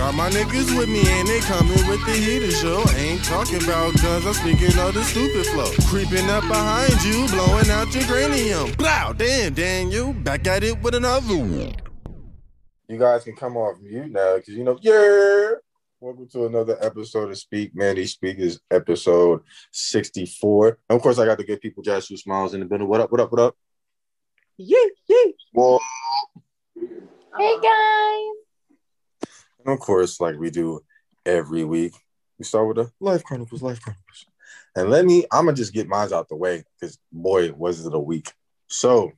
Got my niggas with me and they coming with the heater show. Ain't talking about guns, I'm speaking of the stupid flow. Creeping up behind you, blowing out your cranium. Blow, damn, Daniel, back at it with another one. You guys can come off mute now because you know, yeah. Welcome to another episode of Speak Manny Speak is episode 64. And of course, I got the good people, Jazz Who Smiles in the building. What up, what up, what up? Yeah, yeah. Whoa. Hey guys. And of course, like we do every week, we start with the Life Chronicles, Life Chronicles. And let me, I'm gonna just get mine out the way because boy, was it a week. So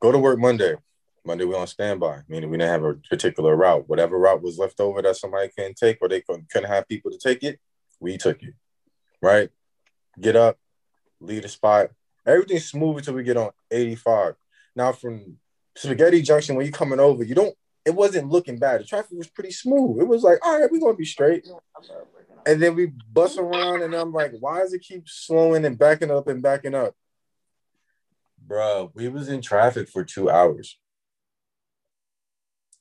go to work Monday. Monday we on standby, meaning we didn't have a particular route. Whatever route was left over that somebody couldn't take or they couldn't, have people to take it, we took it. Right? Get up, leave the spot. Everything's smooth until we get on 85. Now from Spaghetti Junction, when you coming over, you don't it wasn't looking bad. The traffic was pretty smooth. It was like, all right, we're gonna be straight. And then we bust around, and I'm like, why does it keep slowing and backing up and backing up? Bro, we was in traffic for two hours.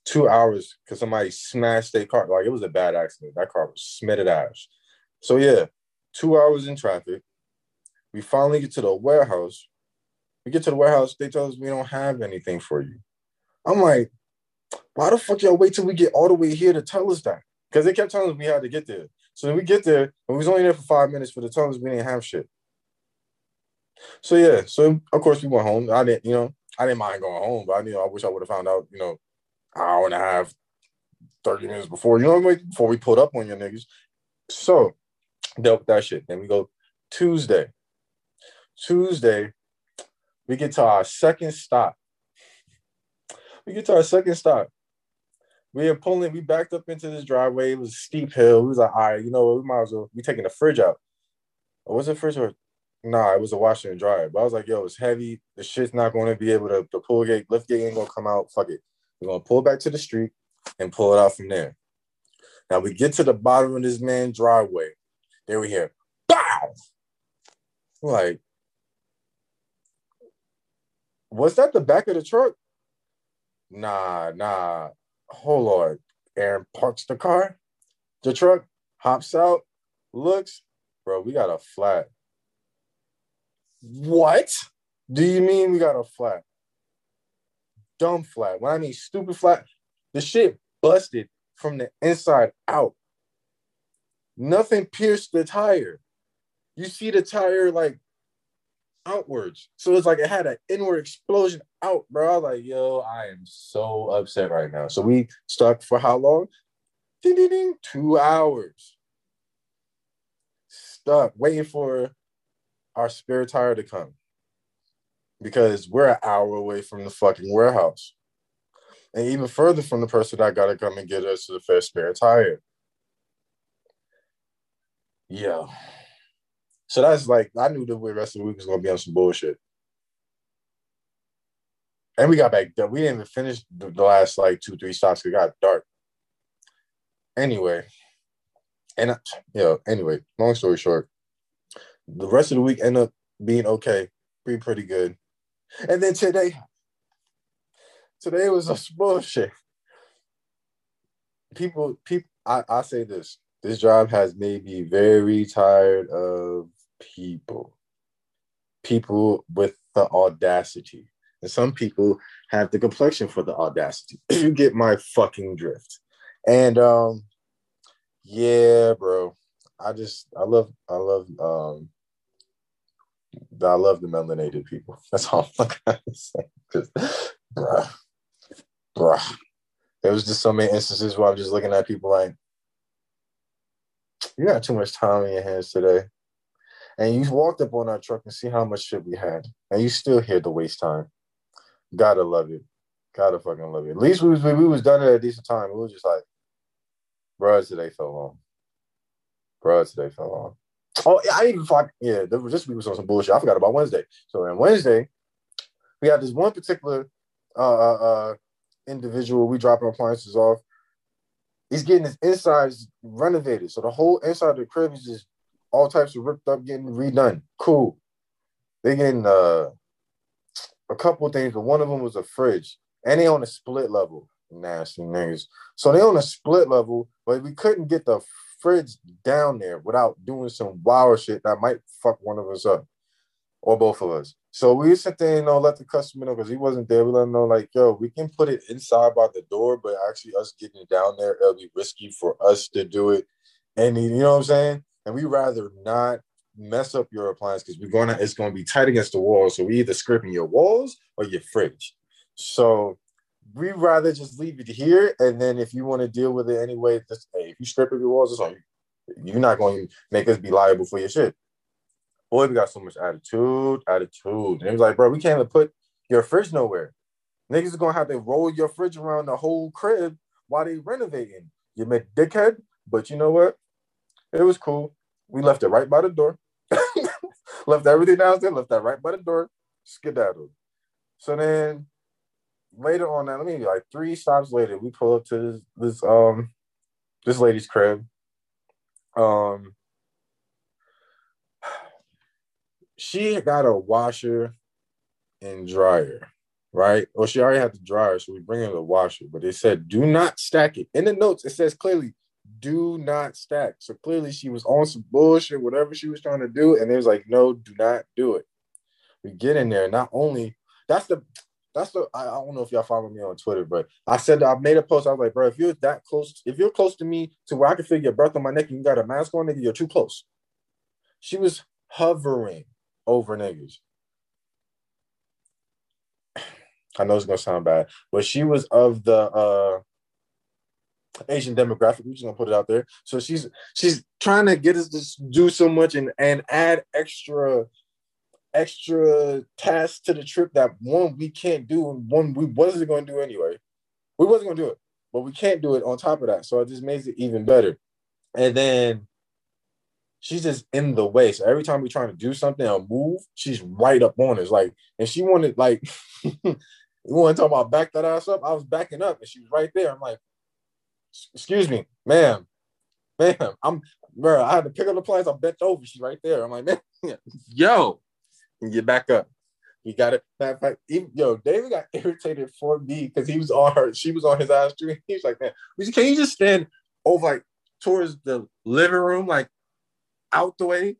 Two hours because somebody smashed their car. Like it was a bad accident. That car was smitted ash. So yeah, two hours in traffic. We finally get to the warehouse. We get to the warehouse. They tell us we don't have anything for you. I'm like, why the fuck y'all wait till we get all the way here to tell us that? Because they kept telling us we had to get there. So we get there, and we was only there for five minutes for the tell we didn't have shit. So yeah, so of course we went home. I didn't, you know, I didn't mind going home, but I know I wish I would have found out, you know, hour and a half, 30 minutes before, you know, like, before we pulled up on your niggas. So dealt with that shit. Then we go Tuesday. Tuesday, we get to our second stop. We get to our second stop. We are pulling, we backed up into this driveway. It was a steep hill. We was like, all right, you know what, we might as well be taking the fridge out. Or was it fridge or nah, it was a washer and dryer. But I was like, yo, it's heavy. The shit's not going to be able to, the pull gate, lift gate ain't gonna come out. Fuck it. We're gonna pull back to the street and pull it out from there. Now we get to the bottom of this man's driveway. There we hear, bow. Like, was that the back of the truck? Nah, nah. Hold on. Aaron parks the car, the truck, hops out, looks, bro, we got a flat. What do you mean we got a flat? Dumb flat. When I mean stupid flat, the shit busted from the inside out. Nothing pierced the tire. You see the tire like outwards. So it's like it had an inward explosion out, bro. Like, yo, I am so upset right now. So we stuck for how long? Ding, ding, ding, two hours. Stuck waiting for our spare tire to come because we're an hour away from the fucking warehouse. And even further from the person that got to come and get us to the first spare tire. Yeah. So that's like I knew the rest of the week was gonna be on some bullshit. And we got back. We didn't even finish the, the last like two, three stops. It got dark. Anyway, and I, you know, anyway, long story short, the rest of the week ended up being okay, be pretty good. And then today, today was a bullshit. People, people, I, I say this. This job has made me very tired of people. People with the audacity. And some people have the complexion for the audacity. you get my fucking drift. And um yeah, bro. I just I love I love um I love the melanated people. That's all I'm gonna say. Cause bruh, bruh. There was just so many instances where I'm just looking at people like, you got too much time in your hands today. And you walked up on our truck and see how much shit we had. And you still here to waste time. Gotta love it. Gotta fucking love it. At least we was we was done at a decent time. We was just like, bro, today fell long. Bro, today fell long. Oh, I even fuck yeah. This week was on some bullshit. I forgot about Wednesday. So on Wednesday, we had this one particular uh, uh, uh individual. We dropping appliances off. He's getting his insides renovated, so the whole inside of the crib is just all types of ripped up, getting redone. Cool. They getting uh, a couple things, but one of them was a fridge, and they on a split level. Nasty niggas. So they on a split level, but we couldn't get the fridge down there without doing some wild shit that might fuck one of us up or both of us. So we sit there you know, let the customer know because he wasn't there. We let him know, like, yo, we can put it inside by the door, but actually us getting it down there, it'll be risky for us to do it. And you know what I'm saying? And we rather not mess up your appliance because we're gonna it's gonna be tight against the wall. So we either scraping your walls or your fridge. So we rather just leave it here, and then if you want to deal with it anyway, just hey, if you strip up your walls, it's on you. You're not going to make us be liable for your shit. Boy, we got so much attitude, attitude. And it was like, bro, we can't even put your fridge nowhere. Niggas is gonna have to roll your fridge around the whole crib while they renovating. You make dickhead, but you know what? It was cool. We left it right by the door. left everything downstairs, left that right by the door, skedaddled. So then later on that, let me like three stops later, we pull up to this, this um this lady's crib. Um she got a washer and dryer, right? Well, she already had the dryer, so we bring in the washer, but it said do not stack it. In the notes, it says clearly do not stack. So clearly she was on some bullshit, whatever she was trying to do, and it was like, no, do not do it. We get in there. Not only that's the that's the I, I, don't know if y'all follow me on Twitter, but I said I made a post. I was like, bro, if you're that close, if you're close to me to where I can feel your breath on my neck and you got a mask on, nigga, you're too close. She was hovering over niggas. I know it's gonna sound bad, but she was of the uh Asian demographic. We're just gonna put it out there. So she's she's trying to get us to do so much and and add extra extra tasks to the trip that one we can't do and one we wasn't to do anyway. We wasn't to do it, but we can't do it on top of that. So it just makes it even better. And then she's just in the way. So every time we're trying to do something or move, she's right up on us. Like, and she wanted like you want to talk about back that ass up. I was backing up and she was right there. I'm like, excuse me, ma'am, ma'am. I'm bro. I had to pick up the plants. I bent over. She's right there. I'm like, man, yo, get back up. You got it. Matter fact, even, yo, David got irritated for me because he was on her. She was on his ass too. He's like, man, can you just stand over like towards the living room, like out the way?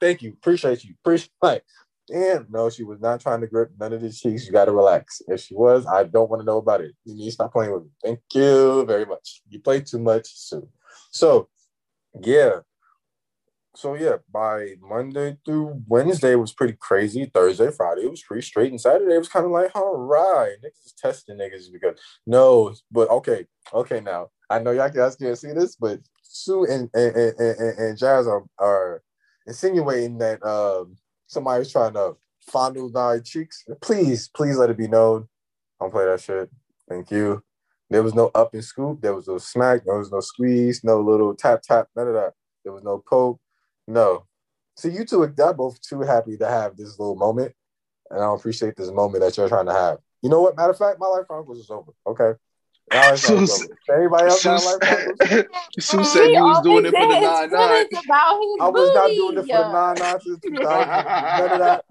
Thank, you, appreciate you, appreciate. Like, damn, no, she was not trying to grip none of the cheeks. You got to relax. If she was, I don't want to know about it. You need to stop playing with me. Thank you very much. You play too much soon. So, yeah, so yeah, by Monday through Wednesday was pretty crazy. Thursday, Friday it was pretty straight, and Saturday was kind of like, all right, niggas is testing niggas because no, but okay, okay. Now I know y'all guys can't see this, but Sue and and, and, and, Jazz are, are insinuating that um, somebody's trying to fondle my cheeks. Please, please let it be known. Don't play that shit. Thank you. There was no up and scoop. There was no smack. There was no squeeze. No little tap tap. None of that. There was no poke no. See, you two are both too happy to have this little moment. And I appreciate this moment that you're trying to have. You know what? Matter of fact, my life chronicles is over. Okay. Sue, Anybody else Sue, life Sue said you was doing it for the nine nine. I was not doing it for the nine nine since 2000. None of that.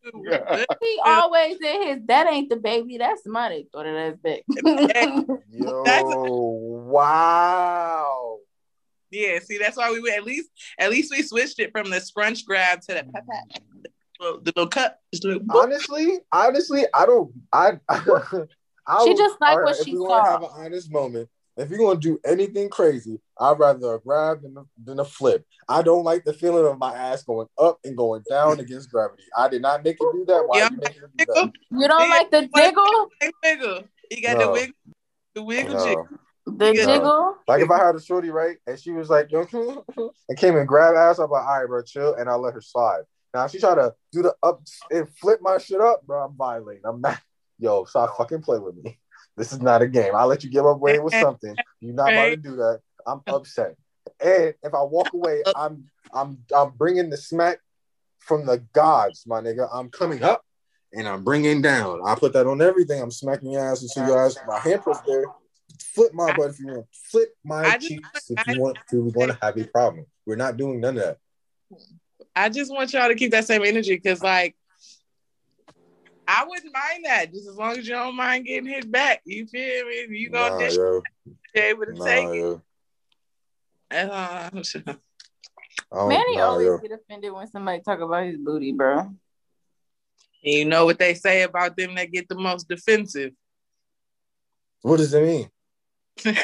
he always in his that ain't the baby, that's money. Thought of that big. Yo, wow. Yeah, see, that's why we would at least at least we switched it from the scrunch grab to the pep the little cut. honestly, honestly, I don't. I. I she just like what she saw. Have an honest moment. If you're gonna do anything crazy, I'd rather a grab than a, than a flip. I don't like the feeling of my ass going up and going down against gravity. I did not make it do that. Why yeah. you, do that? you don't like the jiggle? Wiggle. You got no. the wiggle, the wiggle no. jiggle. The jiggle. Like if I had a shorty, right, and she was like, and came and grabbed ass, I'm like, all right, bro, chill, and I'll let her slide. Now she try to do the up and flip my shit up, bro, I'm violating. I'm not. Yo, stop fucking play with me. This is not a game. I'll let you give up away with something. You're not about to do that. I'm upset. And if I walk away, I'm I'm I'm bringing the smack from the gods, my nigga. I'm coming up and I'm bringing down. I put that on everything. I'm smacking your ass until your ass. My hand puts there flip my butt if you want. Flip my I cheeks just, if you want to. We're going to have a problem. We're not doing none of that. I just want y'all to keep that same energy because, like, I wouldn't mind that, just as long as you don't mind getting hit back. You feel me? You gonna Nah, dish yo. be able to Nah, take it. yo. Uh, I don't, Manny nah, always yo. get offended when somebody talk about his booty, bro. you know what they say about them that get the most defensive. What does it mean?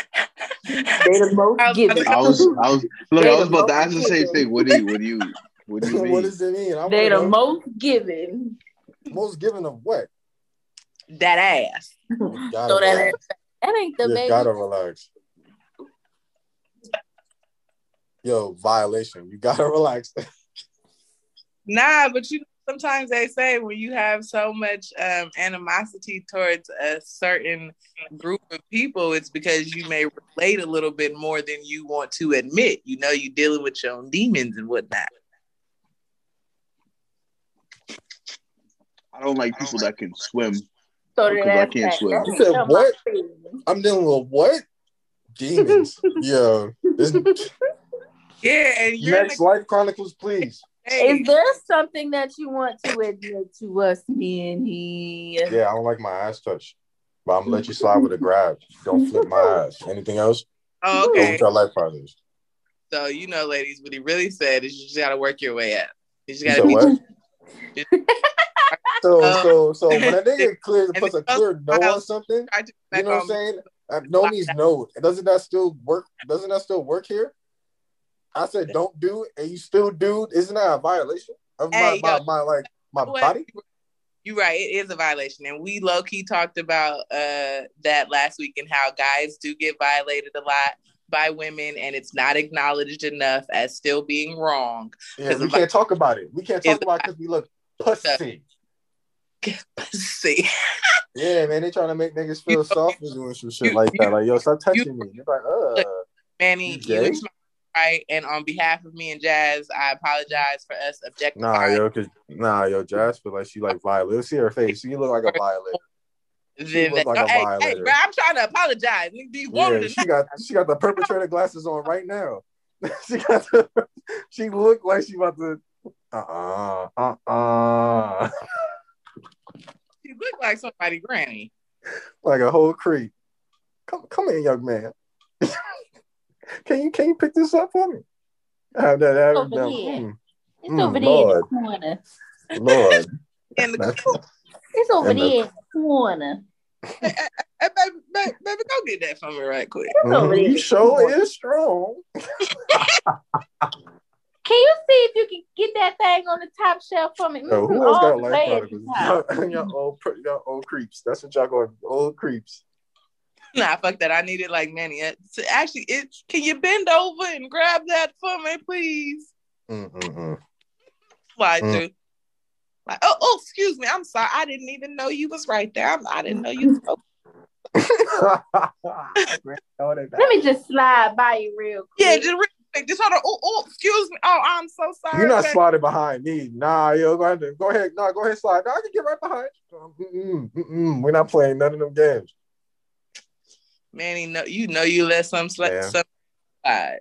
They the most I was giving. I was, I was, look, I was about to ask the same thing. What do you, what do you, what do you mean? what does it mean? I They the most giving. Most given of what? that ass. You So that relax. that ain't the You baby. gotta relax. Yo, violation. You gotta relax. Nah, but you sometimes they say when you have so much um, animosity towards a certain group of people, it's because you may relate a little bit more than you want to admit. You know, you're dealing with your own demons and whatnot. I don't like people that can swim. So Because I can't fat. swim. You said what? I'm dealing with what? Demons. Yo. This, Yeah, and you're next in Life Chronicles, please. hey, Is there something that you want to admit to us, me and Manny? Yeah, I don't like my ass touched. But I'm gonna let you slide with a grab. Don't flip my ass. Anything else? oh, Go okay. with your life partners. So you know, ladies, what he really said is you just gotta work your way up. You just gotta said be what? So Uh, so so when a nigga clear and puts a clear no on something, you know what I'm saying? Uh, no means no. Doesn't that still work? Doesn't that still work here? I said don't do, and you still do. Isn't that a violation of my Hey, my, yo. my like my body? You're right. It is a violation, and we low key talked about uh, that last week and how guys do get violated a lot by women, and it's not acknowledged enough as still being wrong. Yeah, we can't talk about it. We can't talk about because we look pussy. See, Yeah, man, they trying to make niggas feel You- soft and doing some shit you- like that. you- Like, yo, stop touching me. You're like, uh, Manny, You you gay? and Smile are right, and on behalf of me and Jazz, I apologize for us nah, yo, cause nah, yo, Jazz feel like she like violator. See her face. She look like a violator. them. look like a hey, hey, bro, I'm trying to apologize. Do you want Yeah, she got she got the perpetrator glasses on right now. she got the, she looked like she about to uh uh uh uh You look like somebody granny. like a whole creep. Come come in, young man. can you can you pick this up for me? Have that have Over that- here. mm, It's Mm, over there Lord. in the corner. Lord. And the That's- It's over And the- there in the corner. Hey, baby, baby, baby, go get that for me right quick. It's over Mhm. You sure is strong. Can you see if you can get that thing on the top shelf for me? Yo, Mm, who else all got life way at the top. chronicles? Y'all, y'all old, y'all old creeps. That's what y'all going old creeps. Nah, fuck that. I need it like Manny. Uh, so Actually, it can you bend over and grab that for me, please? Mm-mm-mm. Slide Mm. through. Like, oh, oh, excuse me. I'm sorry. I didn't even know you was right there. I'm, I didn't know you. Was... Let me just slide by you real quick. yeah, just real quick. Just hold on. Oh, oh, excuse me. Oh, I'm so sorry. You're not babe. sliding behind me. Nah, yo, go ahead. Go ahead. No, go ahead, slide. No, I can get right behind. you. Um, mm-mm, mm-mm. We're not playing none of them games. Manny, no, you know you let some sli- Yeah. some slide.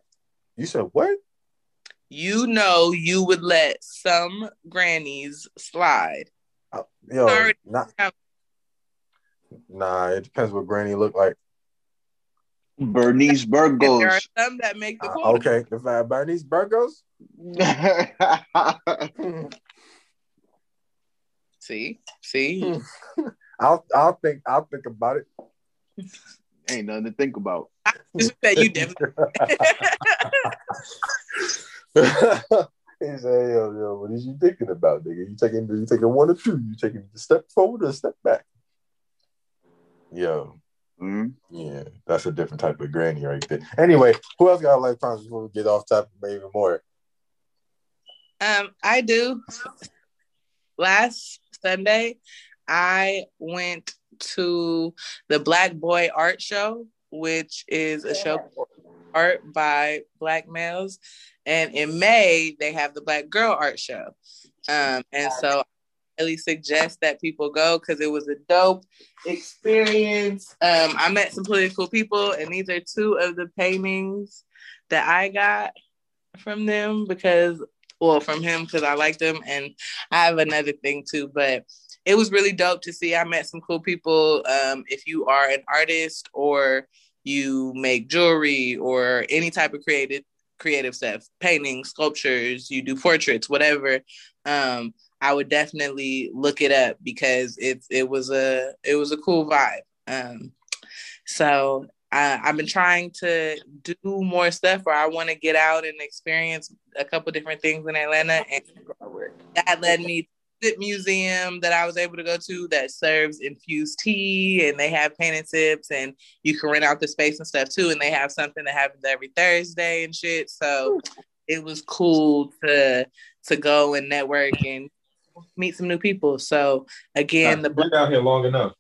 You said what? You know you would let some grannies slide. Oh, yo, Sorry. nah, nah. It depends what Granny look like. Bernice And there are Burgos. some that make the Uh, okay, if I Bernice Burgos, See, see. I'll I'll think I'll think about it. Ain't nothing to think about. Just that you definitely. he said, "Yo, yo, what is you thinking about, nigga? You taking you taking one or two? You taking a step forward or a step back?" Yo, Mhm. yeah, that's a different type of granny right there. Anyway, who else got life problems before we get off topic even more? Um, I do. Last Sunday, I went to the Black Boy Art Show, which is a show art by black males. And in May, they have the Black Girl Art Show. Um, and so Really suggest that people go because it was a dope experience. Um, I met some political people, and these are two of the paintings that I got from them because, well, from him because I like them. And I have another thing too, but it was really dope to see. I met some cool people. Um, if you are an artist or you make jewelry or any type of creative creative stuff, painting, sculptures, you do portraits, whatever. Um, I would definitely look it up because it's it was a it was a cool vibe. Um, so I, I've been trying to do more stuff where I want to get out and experience a couple different things in Atlanta, and that led me to the museum that I was able to go to that serves infused tea, and they have painted tips, and you can rent out the space and stuff too, and they have something that happens every Thursday and shit. So it was cool to to go and network and meet some new people. So again, the been down here long enough.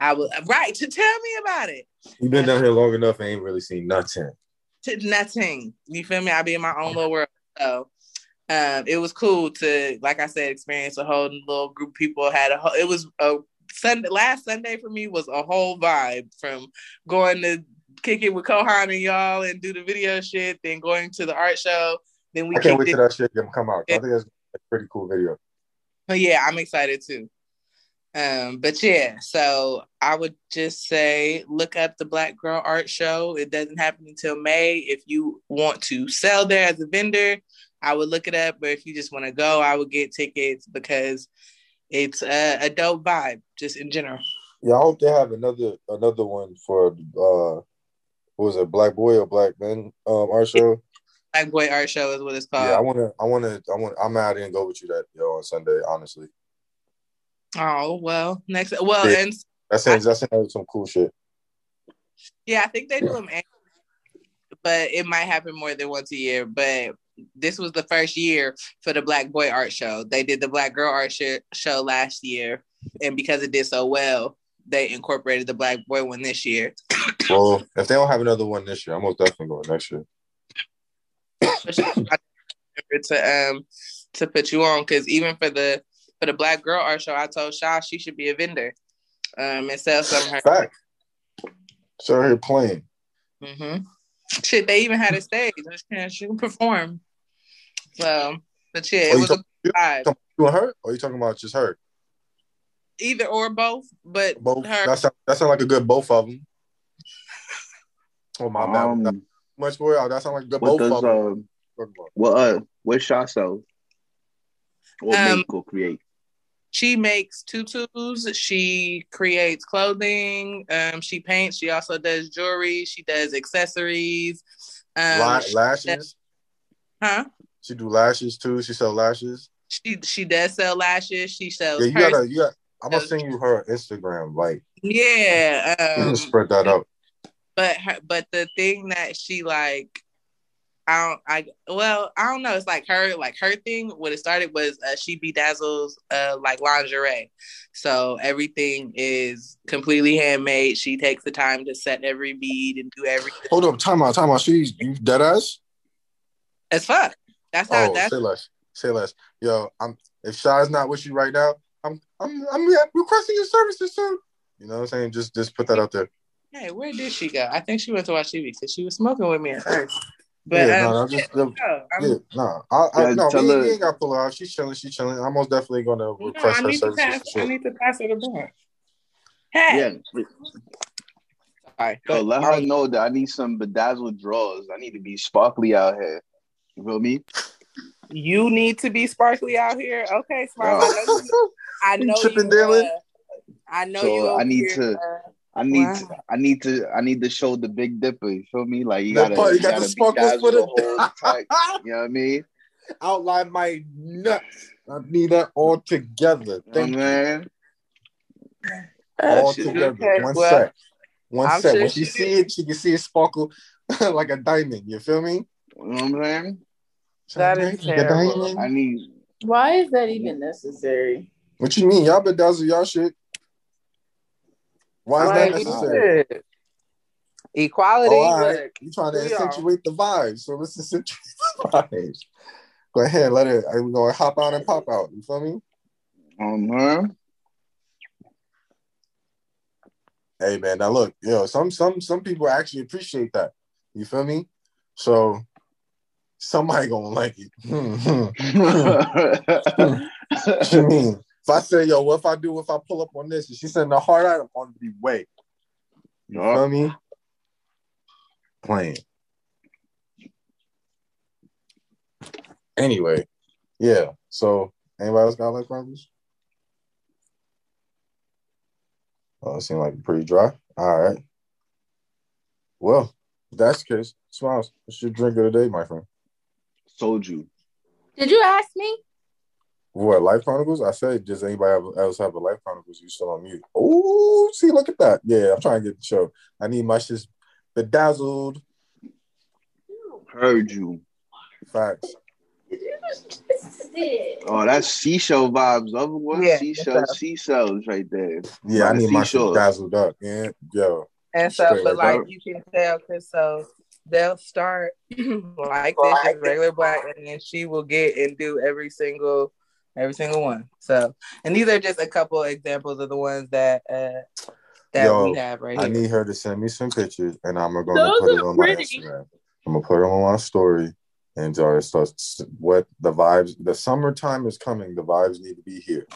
I was right to tell me about it. You've been down here long enough and ain't really seen nothing. To nothing. You feel me? I be in my own little world. So um, it was cool to, like I said, experience a whole little group of people. Had a whole, it was a Sunday. Last Sunday for me was a whole vibe from going to kick it with Kohan and y'all and do the video shit, then going to the art show. Then we I can't wait it. till that shit come out. I think that's a pretty cool video. But yeah, I'm excited too. Um, but yeah, so I would just say look up the Black Girl Art Show. It doesn't happen until May. If you want to sell there as a vendor, I would look it up. But if you just want to go, I would get tickets because it's a, a dope vibe, just in general. Yeah, I hope they have another another one for uh what was it, Black Boy or Black Men um art show? Black Boy Art Show is what it's called. Yeah, I wanna I wanna I want I'm out and go with you that yo on Sunday, honestly. Oh well, next well Yeah. and That sounds that sounds some cool shit. yeah, I think they do them, annually, but it might happen more than once a year. But this was the first year for the Black Boy Art Show. They did the Black Girl Art sh- Show last year, and because it did so well, they incorporated the Black Boy one this year. Well, if they don't have another one this year, I'm most definitely going next year. So she- I remember to um to put you on because even for the for the Black Girl Art Show, I told Shaw she should be a vendor um and sell some of her. Fact. So here playing. Mm-hmm. Shit, they even had a stage. She can, she can perform. So, but yeah, Oh, it was a talking- you vibe. talking you and her? Or you talking about just her? Either or both, but Both. her. That sound that sound like a good both of them. Oh my bad. Not much for y'all. That sound like the what both does of them. uh, what uh, what shot sell? Or Um, make or create? She makes tutus. She creates clothing. Um, she paints. She also does jewelry. She does accessories. Um, La- she- lashes. huh? She do lashes too. She sell lashes. She she does sell lashes. She sells. Yeah, you purses. gotta. You got. I'm gonna send you her Instagram. Like, Yeah. Um, spread that out. But her, but the thing that she like I don't I well I don't know it's like her like her thing what it started was uh, she bedazzles uh like lingerie so everything is completely handmade she takes the time to set every bead and do everything Hold up, time out, time out. She's you dead ass. as fuck that's how Oh, that's say less, say less. Yo, I'm if Shy's not with you right now, I'm I'm I'm requesting your services soon. You know what I'm saying? Just just put that out there. Hey where did she go I think she went to watch TV because she was smoking with me at first but yeah, um, no, no, just no, I'm- yeah, no, I, I, Yeah, no, tell we, her- we ain't got to pull her out. She's chilling, she's chilling. I'm most definitely gonna no, request I her need to services pass for I need to pass her the bar hey Yeah, sorry, so but- let her know that I need some bedazzled drawers. I need to be sparkly out here. You feel me? You need to be sparkly out here. Okay, Smile. Wow. I know you. I You know tripping, you, uh, I know So you. I need here, to- uh, I need Wow. to, I need to I need to show the Big Dipper. You feel me? Like you gotta part, you you got the gotta sparkles for the whole the tight. You know what I mean? outline my nuts. I need that all together. You Thank know you. what I'm uh, all together. okay, One well, sec. One I'm sec. sure when she she see it, she can see it sparkle like a diamond. You feel me? You know what I'm saying? That is terrible. I need Why is that even necessary? What you mean? Y'all bedazzle y'all shit. Why is that Like, necessary? shit. Equality. Oh, all right. look, You trying to we are. accentuate the vibes, so let's accentuate the vibes. Go ahead, let it. We're gonna hop out and pop out. You feel me? um huh? Hey man, now look, yo, some some some people actually appreciate that. You feel me? So somebody gonna like it. Hmm, hmm. What you mean? If I say, yo, what if I do if I pull up on this? And she said the hard item on the way. You Yeah. feel me? Playing. Anyway, yeah. So anybody else got life problems? Oh, it seemed like pretty dry. All right. Well, that's the case, smiles. What's your drink of the day, my friend? Soju. Did you ask me? What Life Chronicles? I said, does anybody else have a Life Chronicles? You still on mute? Oh, see, look at that. Yeah, I'm trying to get the show. I need my shit bedazzled. Heard you. Facts. Oh, that's seashell vibes. Other one, Yeah, seashell, it's a- seashells right there. Yeah, I the need my shit seashore. dazzled up. Yeah, yo. And so, Straight but like like you can tell, Chris, so they'll start like this, just regular black, and then she will get and do every single, every single one. So, and these are just a couple examples of the ones that uh that Yo, we have right I here. need her to send me some pictures, and I'm gonna Those put it are on my. Instagram. I'm gonna put it on my story, and uh, so it's what the vibes. The summertime is coming. The vibes need to be here.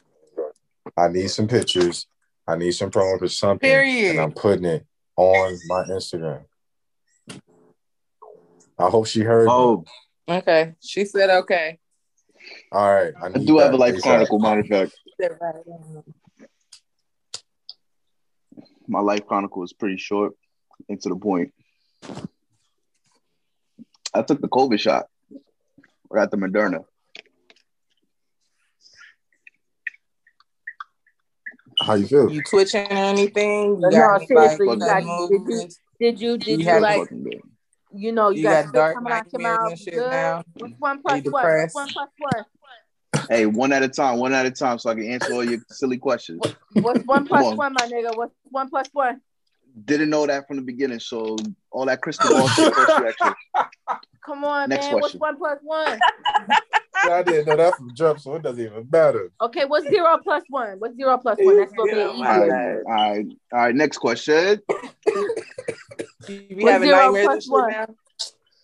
I need some pictures. I need some promo for something, Period. and I'm putting it on my Instagram. I hope she heard. me. Oh, Okay, she said okay. All right. I, I need do have a life chronicle, matter of fact. My life chronicle is pretty short and to the point. I took the COVID shot. I got the Moderna. How you feel? You twitching or anything? You No, got seriously, like, you got- did you- Did you did You you, like you know you, You got, got spit dark coming out your nightmares mouth? Good. now? What's one Are plus you one? What's one plus one? Hey, one at a time, one at a time, so I can answer all your silly questions. What's one plus on. one, my nigga? What's one plus one? Didn't know that from the beginning, so all that crystal ball shit, first reaction. Come on, Next man. question. What's one plus one? I didn't know that from jump, so it doesn't even matter. Okay, what's zero plus one? What's zero plus one? That's gonna be easy All one. right, all right, all right. Next question. You be What's having zero nightmares plus and shit one? now?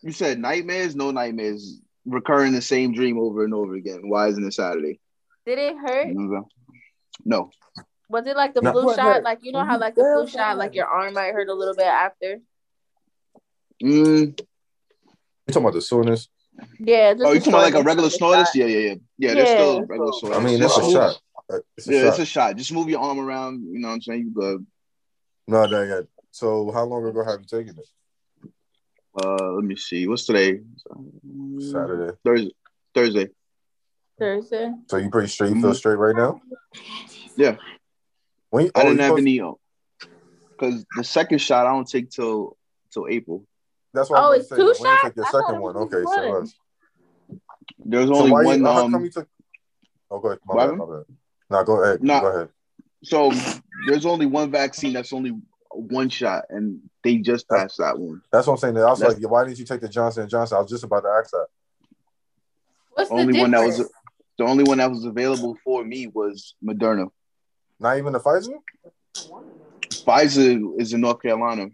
You said nightmares, no nightmares, recurring the same dream over and over again. Why isn't it Saturday? Did it hurt? You know what I'm saying? No. Was it like the No. flu What shot? hurt? Like you know how like the flu shot, like your arm might hurt a little bit after. Mm. You talking about the soreness? Yeah. just Oh, you talking about like a regular from the snortis? shot. Yeah, yeah, yeah. Yeah, there's Yeah. still regular snortis. I mean, Just it's a shot. It's Yeah, shot. it's a shot. Just move your arm around. You know what I'm saying? You good. No, that yet. So, how long ago have you taken it? Uh, let me see. What's today? Saturday. Thursday. Thursday. Thursday. So you pretty straight? You feel Mhm. straight right now? Yeah. When you, I oh, didn't have supposed- any because the second shot I don't take till till April. That's what Oh, I was it's about two say. When you shots? take your I second one, okay. just So, one. us. There's so only why one. you? How um, come you took? Oh, go ahead. My bad. My bad. No, go ahead. No. Go ahead. So there's only one vaccine that's only one shot, and they just passed that one. That's what I'm saying. I was That's- like, why didn't you take the Johnson and Johnson? I was just about to ask that. What's the Only one that was the only one that was available for me was Moderna. Not even the Pfizer. Pfizer is in North Carolina.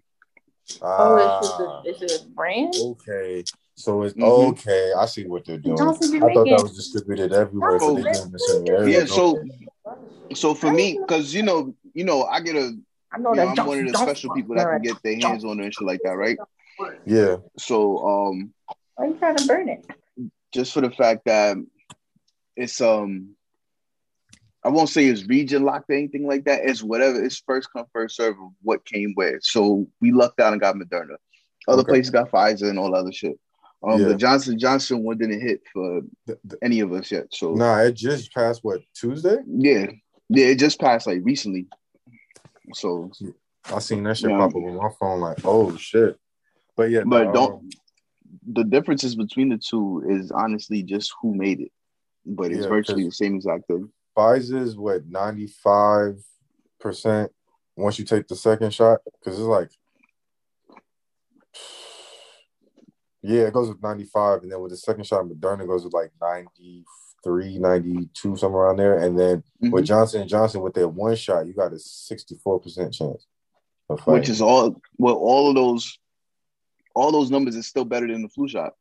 Oh, it's just Ah, a, it's a brand. okay. So it's Mhm. okay. I see what they're doing. I thought that was distributed everywhere, but they doing this in the area. Yeah, so so for me, because you know, you know, I get a I know you know, that I'm one of the special people that can get their hands on it and shit like that, right? yeah, So um Why you trying to burn it? just for the fact that it's um I won't say it's region locked or anything like that. It's whatever. It's first come first serve of what came where. So we lucked out and got Moderna. Other Okay. places got Pfizer and all other shit. Um, Yeah. the Johnson Johnson one didn't hit for Th- th- any of us yet. So nah, it just passed what Tuesday. yeah, yeah, it just passed like recently. So, I seen that shit Yeah. pop up on my phone. Like, oh shit. But yeah, but no, don't. um, The differences between the two is honestly just who made it, but it's Yeah, virtually the same exact thing. Pfizer's what ninety five percent once you take the second shot because it's like yeah it goes with 95 and then with the second shot Moderna goes with like 93 92 somewhere around there and then with Mhm. Johnson and Johnson with their one shot you got a 64 percent chance of Which is all well, all of those, all those numbers is still better than the flu shot.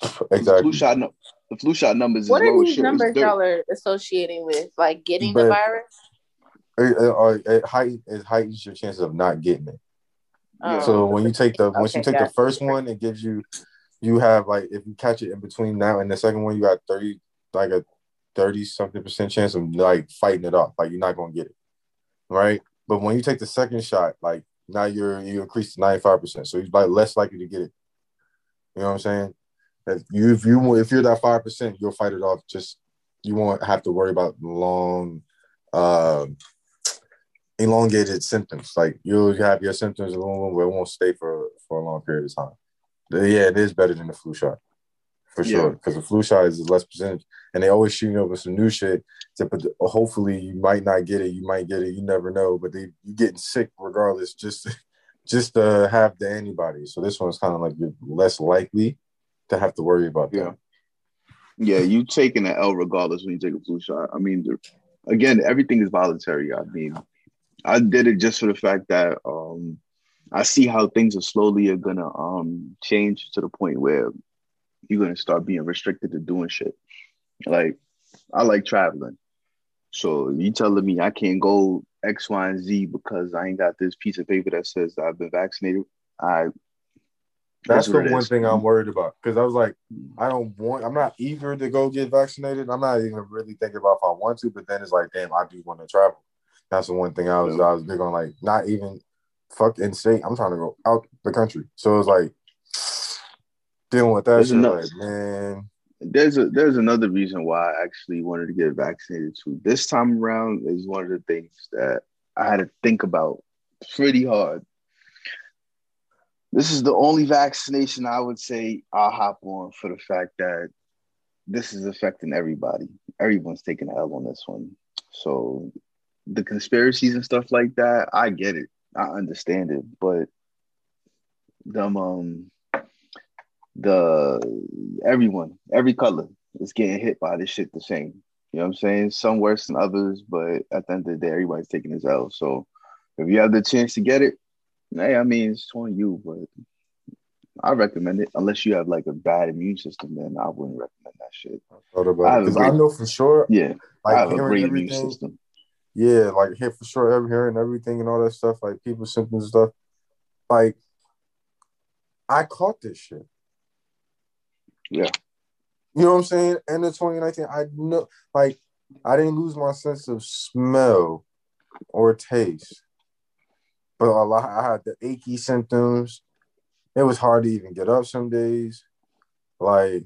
The Exactly. flu shot, the flu shot numbers. What is are these shit. It's numbers dirt. y'all are associating with? Like getting the virus? It, it, it, height, it heightens your chances of not getting it. Oh. So when you take the once you take the gotcha. first one, it gives you you have like if you catch it in between now and the second one, you got thirty like a thirty something percent chance of like fighting it off. Like you're not gonna get it, right? But when you take the second shot, like now you're you increase to ninety five percent, so you're like less likely to get it. You know what I'm saying? If you if you if you're that five percent, you'll fight it off. Just you won't have to worry about long, um, elongated symptoms. Like you'll have your symptoms a little, but it won't stay for for a long period of time. But yeah, it is better than the flu shot for Yeah. sure. Because the flu shot is less percentage, and they always shooting up with some new shit. To, but hopefully, you might not get it. You might get it. You never know. But they you getting sick regardless. Just just to have the antibodies. So this one's kind of like you're less likely to have to worry about that. Yeah. Yeah, you taking an L regardless when you take a flu shot. I mean, again, everything is voluntary. I mean, I did it just for the fact that um, I see how things are slowly are gonna um change to the point where you're gonna start being restricted to doing shit. Like, I like traveling, so you telling me I can't go X, Y, and Z because I ain't got this piece of paper that says that I've been vaccinated. I That's the one is. thing I'm worried about because I was like, I don't want. I'm not eager to go get vaccinated. I'm not even really thinking about if I want to. But then it's like, damn, I do want to travel. That's the one thing I was. I was big on like not even fuck in state. I'm trying to go out the country. So it's like dealing with that There's shit. enough- Like, man, there's a there's another reason why I actually wanted to get vaccinated too. This time around is one of the things that I had to think about pretty hard. This is the only vaccination I would say I'll hop on for the fact that this is affecting everybody. Everyone's taking an L on this one. So the conspiracies and stuff like that, I get it. I understand it, but them um the everyone, every color is getting hit by this shit the same. You know what I'm saying? Some worse than others, but at the end of the day, everybody's taking his L. So if you have the chance to get it, hey, I mean it's on you, but I recommend it unless you have like a bad immune system, then I wouldn't recommend that shit. I thought I about have it a I great- know for sure. Yeah, I Like have a great immune system. Yeah, like here for sure, every hearing everything and all that stuff, like people's symptoms and stuff. Like, I caught this shit. Yeah. You know what I'm saying? End of 2019, I know, like, I didn't lose my sense of smell or taste, but a lot, I had the achy symptoms. It was hard to even get up some days. Like,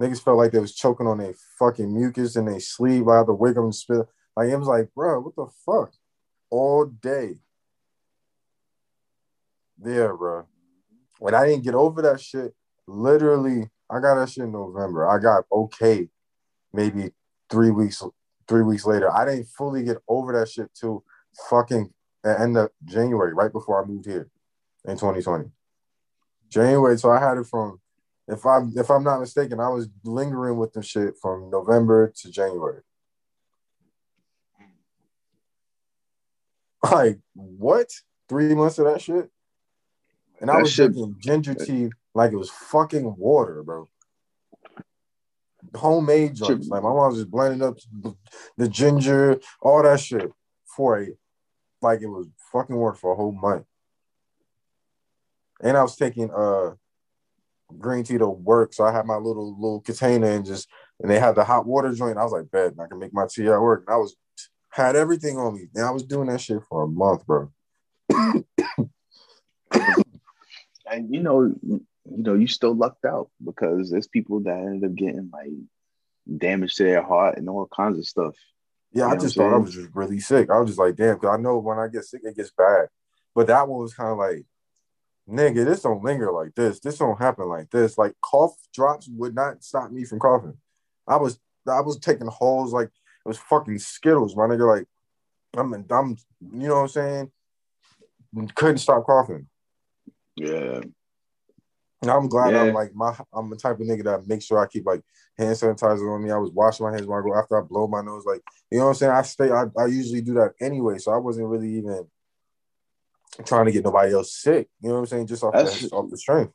niggas felt like they was choking on their fucking mucus in their sleep. I had to wake up and spit. Like, it was like, bro, what the fuck? All day. Yeah, bro. When I didn't get over that shit, literally, I got that shit in November. I got okay, maybe three weeks, three weeks later. I didn't fully get over that shit till fucking end of January, right before I moved here in 2020. January, so I had it from, if I'm if I'm not mistaken, I was lingering with the shit from November to January. Like what? Three months of that shit? And I That was shit- drinking ginger tea like it was fucking water, bro. Homemade joints. Like my mom was just blending up the, the ginger, all that shit for a like it was fucking water for a whole month. And I was taking uh green tea to work, so I had my little little container and just and they had the hot water joint. I was like, bad, I can make my tea at work." And I was had everything on me, and I was doing that shit for a month, bro. And you know, you know, you still lucked out because there's people that ended up getting like damage to their heart and all kinds of stuff. Yeah, You I just thought I was just really sick. I was just like, damn, because I know when I get sick, it gets bad. But that one was kind of like, nigga, this don't linger like this. This don't happen like this. Like cough drops would not stop me from coughing. I was I was taking Halls like it was fucking Skittles, my nigga. Like I'm I'm you know what I'm saying? Couldn't stop coughing. Yeah. And I'm glad Yeah. I'm like my I'm the type of nigga that makes sure I keep like hand sanitizer on me. I was washing my hands when I go after I blow my nose. Like you know what I'm saying. I stay. I, I usually do that anyway, so I wasn't really even trying to get nobody else sick. You know what I'm saying? Just off That's- the off the strength.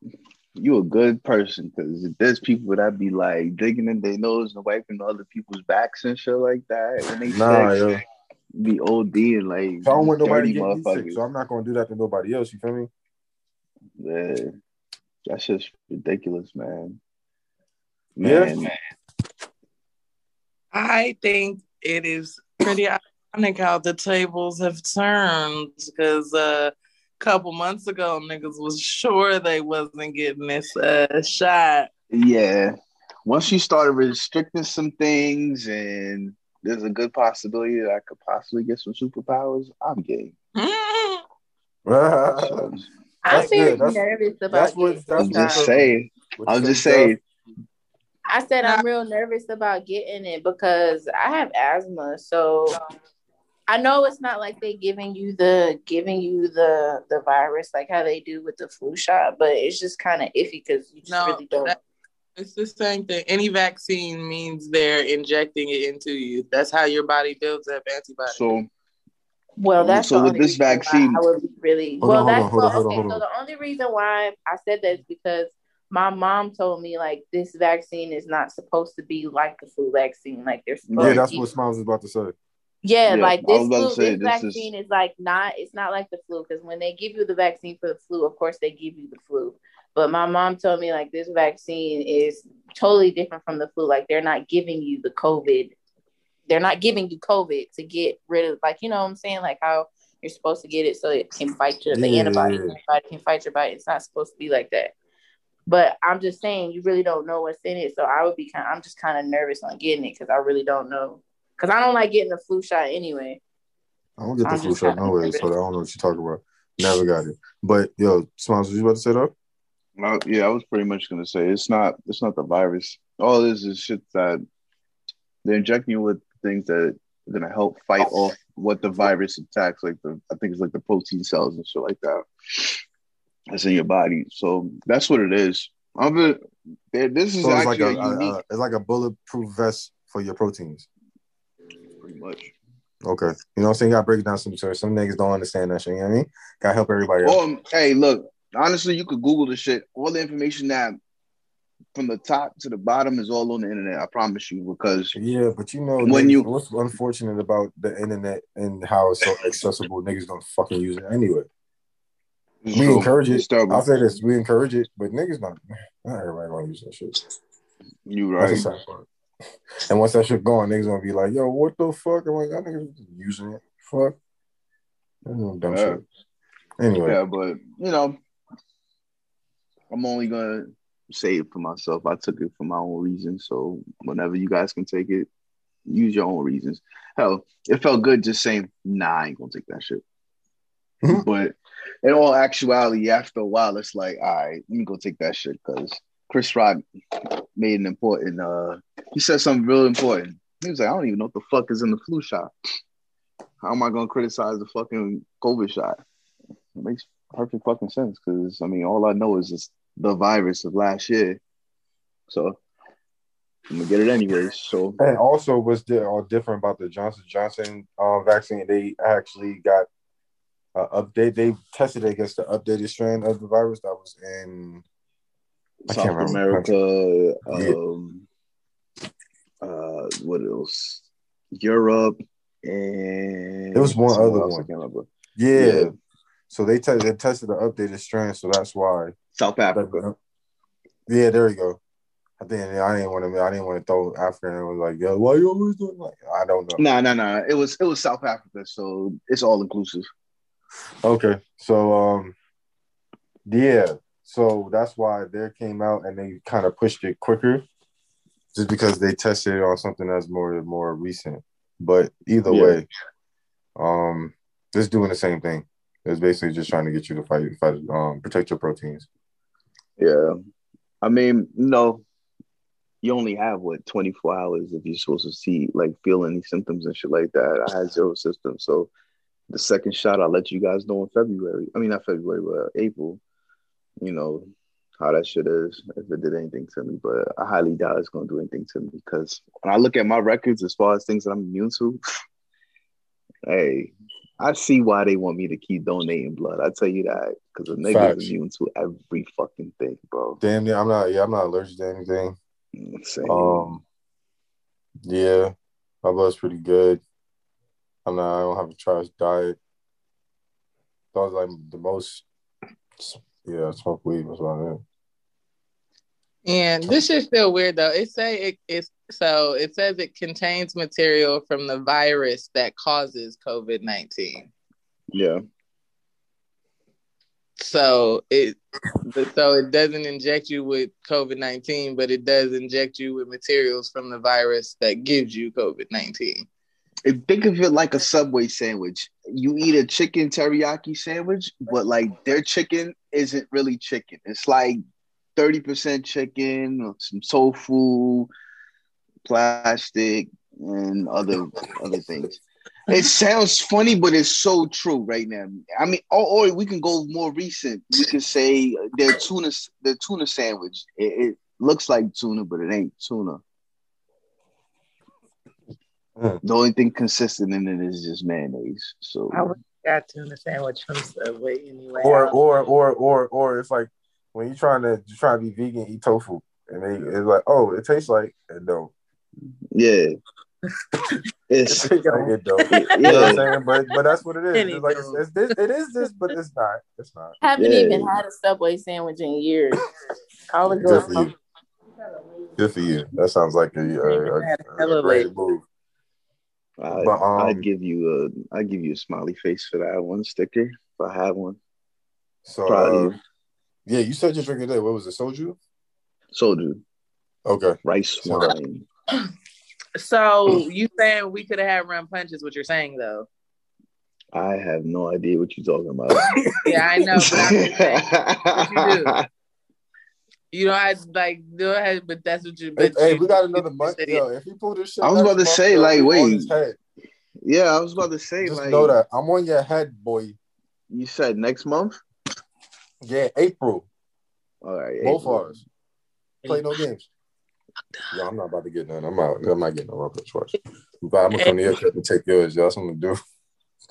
you a good person because there's people that be like digging in their nose and wiping other people's backs and shit like that when they Nah, sex, yo. be OD and like So I don't want nobody to get sick, so I'm not gonna do that to nobody else. You feel me? Yeah, that's just ridiculous, man. Yeah. Man, I think it is pretty ironic how the tables have turned because a couple months ago niggas was sure they wasn't getting this uh, shot. yeah. Once you started restricting some things, and there's a good possibility that I could possibly get some superpowers, I'm game. that's So, I'm That's very. That's- nervous about that's what- that's I'm just shot. saying. I'm just saying. I said I'm real nervous about getting it because I have asthma. So I know it's not like they giving you the giving you the the virus like how they do with the flu shot, but it's just kind of iffy because you just No, really don't. that- It's the same thing. Any vaccine means they're injecting it into you. That's how your body builds up antibodies. So Well, that's So the with this vaccine- I would be really Hold well. on, that's on, hold on, hold on, okay. hold So the only reason why I said that is because my mom told me like this vaccine is not supposed to be like the flu vaccine. Like they're supposed Yeah, that's keep- what Smiles was about to say. Yeah, Yeah, like this flu, say, this this is- vaccine is... like not. It's not like the flu because when they give you the vaccine for the flu, of course they give you the flu. But my mom told me like this vaccine is totally different from the flu. Like they're not giving you the COVID. They're not giving you COVID to get rid of like you know what I'm saying like how you're supposed to get it so it can fight your the Yeah, antibody. Antibody can fight your body. It's not supposed to be like that. But I'm just saying you really don't know what's in it. So I would be kind. I'm just kind of nervous on getting it because I really don't know. Because I don't like getting the flu shot anyway. I don't get the I'm flu shot kinda no way, so I don't know what you're talking about. Never got it. But yo, Smiles, was you about to say that? Uh, yeah, I was pretty much gonna say it's not it's not the virus. All this is shit that they're injecting you with things that are gonna help fight off what the virus attacks, like the I think it's like the protein cells and shit like that. That's in your body. So that's what it is. This is So it's like actually a, a, a- unique a- it's like a bulletproof vest for your proteins. pretty much. Okay. You know what I'm saying? You gotta break it down some so some niggas don't understand that shit. You know what I mean? Gotta help everybody. Um, hey, look, honestly, you could Google the shit. All the information that from the top to the bottom is all on the internet. I promise you, because Yeah, but you know When you- what's unfortunate about the internet and how it's so accessible, niggas don't fucking use it anyway. We So, encourage it. I'll say this: we encourage it, but niggas not. Not everybody gonna use that shit. You right. And once that shit gone, niggas gonna be like, "Yo, what the fuck?" I'm like, "I niggas using it." Fuck. Dumb Yeah. shit. Anyway, Yeah, but you know, I'm only gonna say it for myself. I took it for my own reasons. So whenever you guys can take it, use your own reasons. Hell, it felt good just saying, nah, I ain't gonna take that shit. Mhm. but in all actuality, after a while, it's like, all right, let me go take that shit because Chris Rock made an important uh he said something real important. He was like, I don't even know what the fuck is in the flu shot. How am I gonna criticize the fucking COVID shot? It makes perfect fucking sense because I mean, all I know is it's the virus of last year. So I'm gonna get it anyways. So and also what's di- all different about the Johnson Johnson uh, vaccine? They actually got uh, update. They tested it against the updated strain of the virus that was in. I South America, Yeah. um, uh, what else? Europe and There was one other one. Yeah. Yeah. So they, te- they tested the updated strain, so that's why. South Africa. Yeah, there you go. I think I didn't want to. I didn't want to throw Africa and was like, "Yo, why you always doing like?" I don't know. No, no, no. It was it was South Africa, so it's all inclusive. Okay, so um, yeah, so that's why they came out and they kind of pushed it quicker, just because they tested it on something that's more more recent. But either Yeah. way, um, it's doing the same thing. It's basically just trying to get you to fight, fight, um, protect your proteins. Yeah. I mean, no, you only have what 24 hours if you're supposed to see like feel any symptoms and shit like that. I had zero symptoms. So the second shot I'll let you guys know in February. I mean not February, but April, you know, how that shit is, if it did anything to me. But I highly doubt it's gonna do anything to me because when I look at my records as far as things that I'm immune to, hey, I see why they want me to keep donating blood. I tell you that because the niggas Facts. immune to every fucking thing, bro. Damn, yeah, I'm not. Yeah, I'm not allergic to anything. same. Um, yeah, my blood's pretty good. I'm not. I don't have a trash diet. That was like the most. Yeah, I smoke weed. That's about it. And this shit's still weird though. It say it is so it says it contains material from the virus that causes COVID nineteen. yeah. So it so it doesn't inject you with COVID nineteen, but it does inject you with materials from the virus that gives you COVID nineteen. Think of it like a Subway sandwich. You eat a chicken teriyaki sandwich, but like their chicken isn't really chicken. It's like 30% chicken, some tofu, plastic, and other other things. It sounds funny, but it's so true right now. I mean, or, or we can go more recent. We can say their tuna, their tuna sandwich. It, it looks like tuna, but it ain't tuna. Mm. The only thing consistent in it is just mayonnaise. So I would got tuna sandwich from Subway anyway. Or, or, or, or, or it's like when you're trying to you're trying to be vegan, eat tofu, and they, it's like, oh, it tastes like it don't. yeah, it's tastes like it don't. You know what I'm saying? But but that's what it is. It's like it's, it's this, it is this, but it's not. It's not. Haven't Yeah. even had a Subway sandwich in years. All the Good girls. for you. Good for you. That sounds like a, a, a, a great move. I, But, um, I'd give you a I'd give you a smiley face for that one sticker if I had one. So Proud uh, you. Yeah, you said you're drinking today. What was it? Soju? Soju. Okay. rice wine. So you saying we could have had rum punches? What you're saying though? I have no idea what you're talking about. Yeah, I know, but I'm saying, you you know, I like go ahead, but that's what you. Hey, But hey, you- we got another month. Yo, if you pull this shit, I was about to say, yo, like, wait. yeah, I was about to say Just like know that I'm on your head, boy. you said next month. Yeah, April. All right, Both April. of us. Play no games. Yo, I'm not about to get none. I'm out. I'm not getting no rubber twice. But I'm gonna come to your crib and take yours. Yo. That's what I'm gonna do.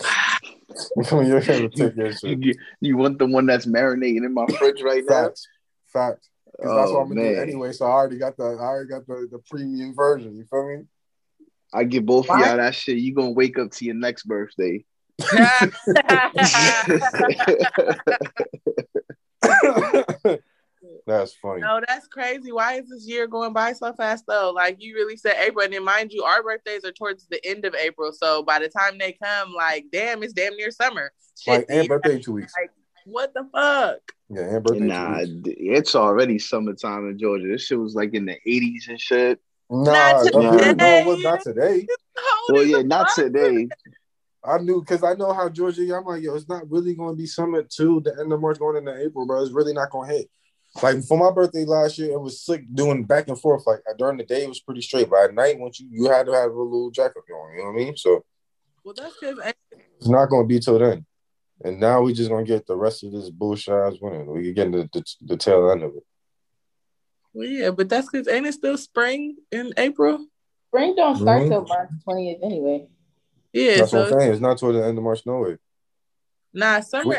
I'm coming to your crib and take your shit. You, you want the one that's marinating in my fridge right now? Facts. Facts. Because that's what Oh I'm gonna do man, anyway. So I already got the I already got the, the premium version. You feel me? I get both of y'all that shit. You gonna wake up to your next birthday. That's funny. no, that's crazy. Why is this year going by so fast though? Like you really said April, and then mind you, our birthdays are towards the end of April. So by the time they come, like, damn, it's damn near summer. Shit, Like and birthday in two weeks. what the fuck? Yeah, and birthday Nah, two weeks. d- it's already summertime in Georgia. This shit was like in the 80s and shit. Nah, Not today. no, it was not today. Hold Well, yeah, not today. I knew because I know how Georgia. I'm like, yo, it's not really going to be summer to the end of March going into April, bro. It's really not going to hit. Like for my birthday last year, it was slick doing back and forth. Like during the day, it was pretty straight, but at night, once you you had to have a little jacket on. You know what I mean? So Well, that's because it's not going to be till then. And now we just gonna get the rest of this bullshit ass winter. We get the, the the tail end of it. well, yeah, but that's because ain't it still spring in April? Spring don't start Mhm. till March 20th anyway. Yeah, That's so what I'm saying. It's not toward the end of March, no way. nah, summer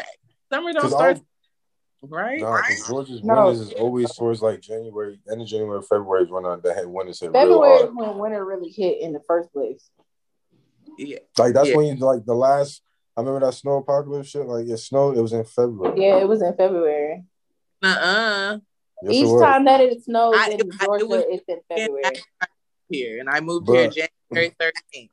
summer don't 'Cause start all- right. Nah, because Georgia's No. winters is always towards like January, end of January, February is when uh, the winters hit February is when winter really hit in the first place. Yeah, Like that's Yeah. when you like the last. I remember that snow apocalypse shit. Like it snowed. It was in February. Yeah, it was in February. uh-uh. Yes, Each time that it snows I- in I- it Georgia, was- it's in February. Here and I moved Bruh. here January 13th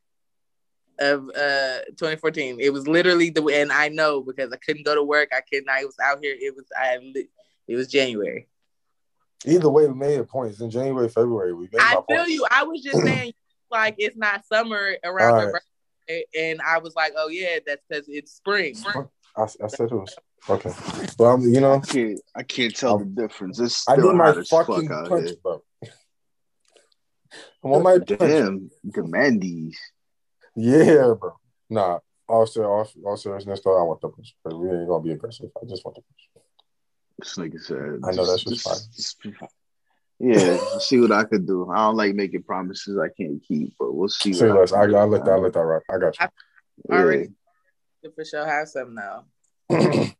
of uh 2014. It was literally the and I know because I couldn't go to work. I couldn't. I was out here. It was I. It was January. Either way, we made a point. It's in January, February. We made I my feel point. you. I was just saying like it's not summer around All your right. birthday, and I was like, oh yeah, that's because it's spring. I, I said it was okay. Well, I'm, you know, I can't, I can't tell the difference. It's I still need my hot fuck fucking punch, bro. I want my punch. Damn, Gamandes. Yeah, bro. Nah, all ser- all, all seriousness though, I want the punch. But we ain't gonna be aggressive. I just want the punch. This nigga said. I know that's just- just just- just- Yeah, see what I could do. I don't like making promises I can't keep, but we'll see. Say what less. I, can do. I let that. I let that rock. I got I you. already- For sure, have some now.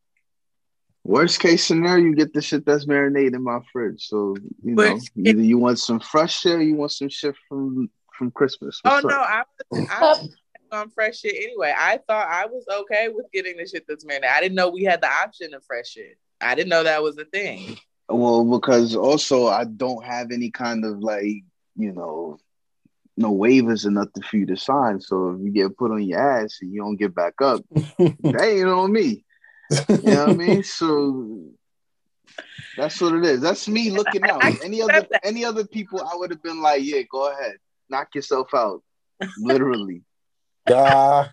Worst case scenario, you get the shit that's marinated in my fridge. So you know, Worst either you want some fresh shit, or you want some shit from from Christmas. Oh What's no, up? I was I uh, was on fresh shit anyway. I thought I was okay with getting the shit that's marinated. I didn't know we had the option of fresh shit. I didn't know that was a thing. Well, because also I don't have any kind of like you know, no waivers or nothing for you to sign. So if you get put on your ass and you don't get back up, that ain't on me. You know what I mean? So that's what it is. That's me looking out. Any other any other people, I would have been like, yeah, go ahead, knock yourself out, literally. Yeah.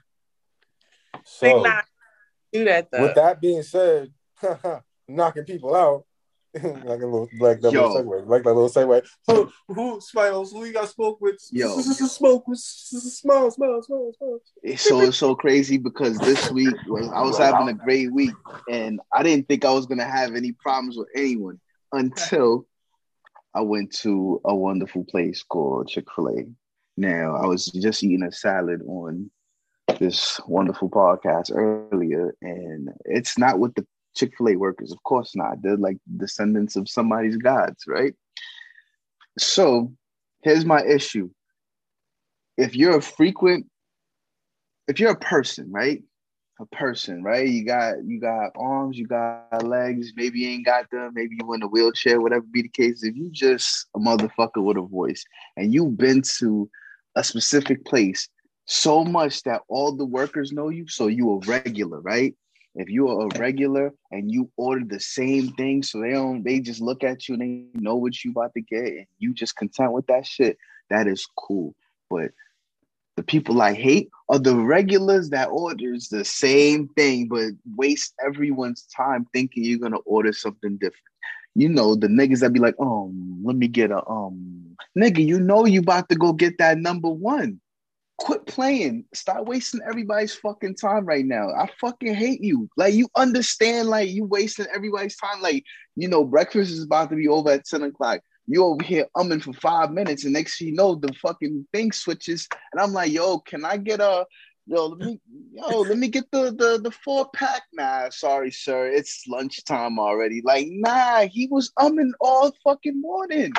Think So not do that though. with that being said, knocking people out. like a little like that Yo. little segue, like that little segue. Who, who, Smiles? Who you got spoke with? Yo. smoke with, smile, smile, smile, smile. It's so it's so crazy because this week was I was having a great week and I didn't think I was gonna have any problems with anyone until I went to a wonderful place called Chick-fil-A. Now I was just eating a salad on this wonderful podcast earlier, and it's not with the Chick-fil-A workers, of course not. They're like descendants of somebody's gods, right? So here's my issue. If you're a frequent if you're a person, right? A person, right? You got you got arms, you got legs, maybe you ain't got them, maybe you in a wheelchair, whatever be the case. If you just a motherfucker with a voice and you've been to a specific place so much that all the workers know you, so you a regular, right? If you are a regular and you order the same thing, so they don't they just look at you and they know what you about to get and you just content with that shit, that is cool. But the people I hate are the regulars that orders the same thing but waste everyone's time thinking you're gonna order something different. You know the niggas that be like, um, let me get a um, nigga. You know you about to go get that number one. Quit playing. Stop wasting everybody's fucking time right now. I fucking hate you. Like you understand, like you wasting everybody's time. Like you know, breakfast is about to be over at ten o'clock. You over here umming for five minutes, and next thing you know, the fucking thing switches, and I'm like, yo, can I get a yo? Let me yo, let me get the the the four pack. Nah, sorry, sir, it's lunchtime already. Like, nah, he was umming all fucking morning.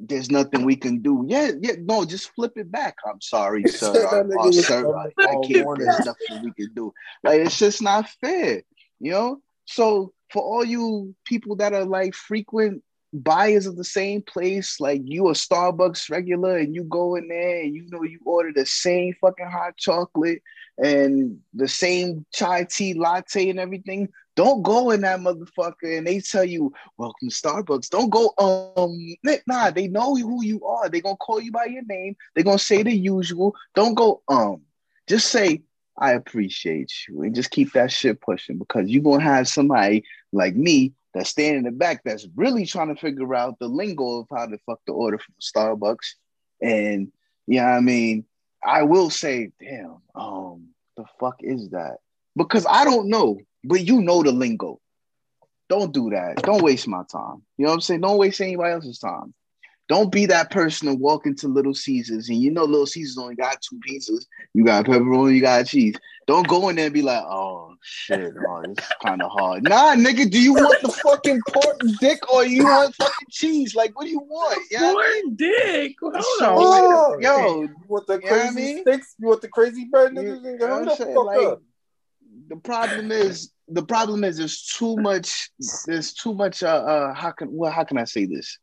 There's nothing we can do. Yeah, yeah, no, just flip it back. I'm sorry, sir. Oh, sir, I, I can't. There's nothing we can do. Like, it's just not fair, you know. So for all you people that are like frequent buyers of the same place, like you a Starbucks regular and you go in there and you know you order the same fucking hot chocolate and the same chai tea latte and everything. Don't go in that motherfucker and they tell you, welcome to Starbucks. Don't go, um, nah, they know who you are. They're gonna call you by your name. They're gonna say the usual. Don't go, um, just say, I appreciate you and just keep that shit pushing because you're gonna have somebody like me that's standing in the back that's really trying to figure out the lingo of how the fuck to order from Starbucks. And yeah, I mean, I will say, damn, um, the fuck is that? Because I don't know, but you know the lingo. Don't do that. Don't waste my time. You know what I'm saying? Don't waste anybody else's time. Don't be that person to walk into Little Caesars and you know Little Caesars only got two pizzas. You got pepperoni, you got cheese. Don't go in there and be like, oh shit, oh, this is kind of hard. Nah, nigga, do you want the fucking pork dick or you want fucking cheese? Like, what do you want? Yeah, you know what I mean? Dick. Hold on. Oh, yo, you want the you know I crazy mean? sticks? You want the crazy bread, You- niggas? you Nigga, know the fuck Like, up. the problem is the problem is there's too much there's too much uh, uh how can well how can I say this?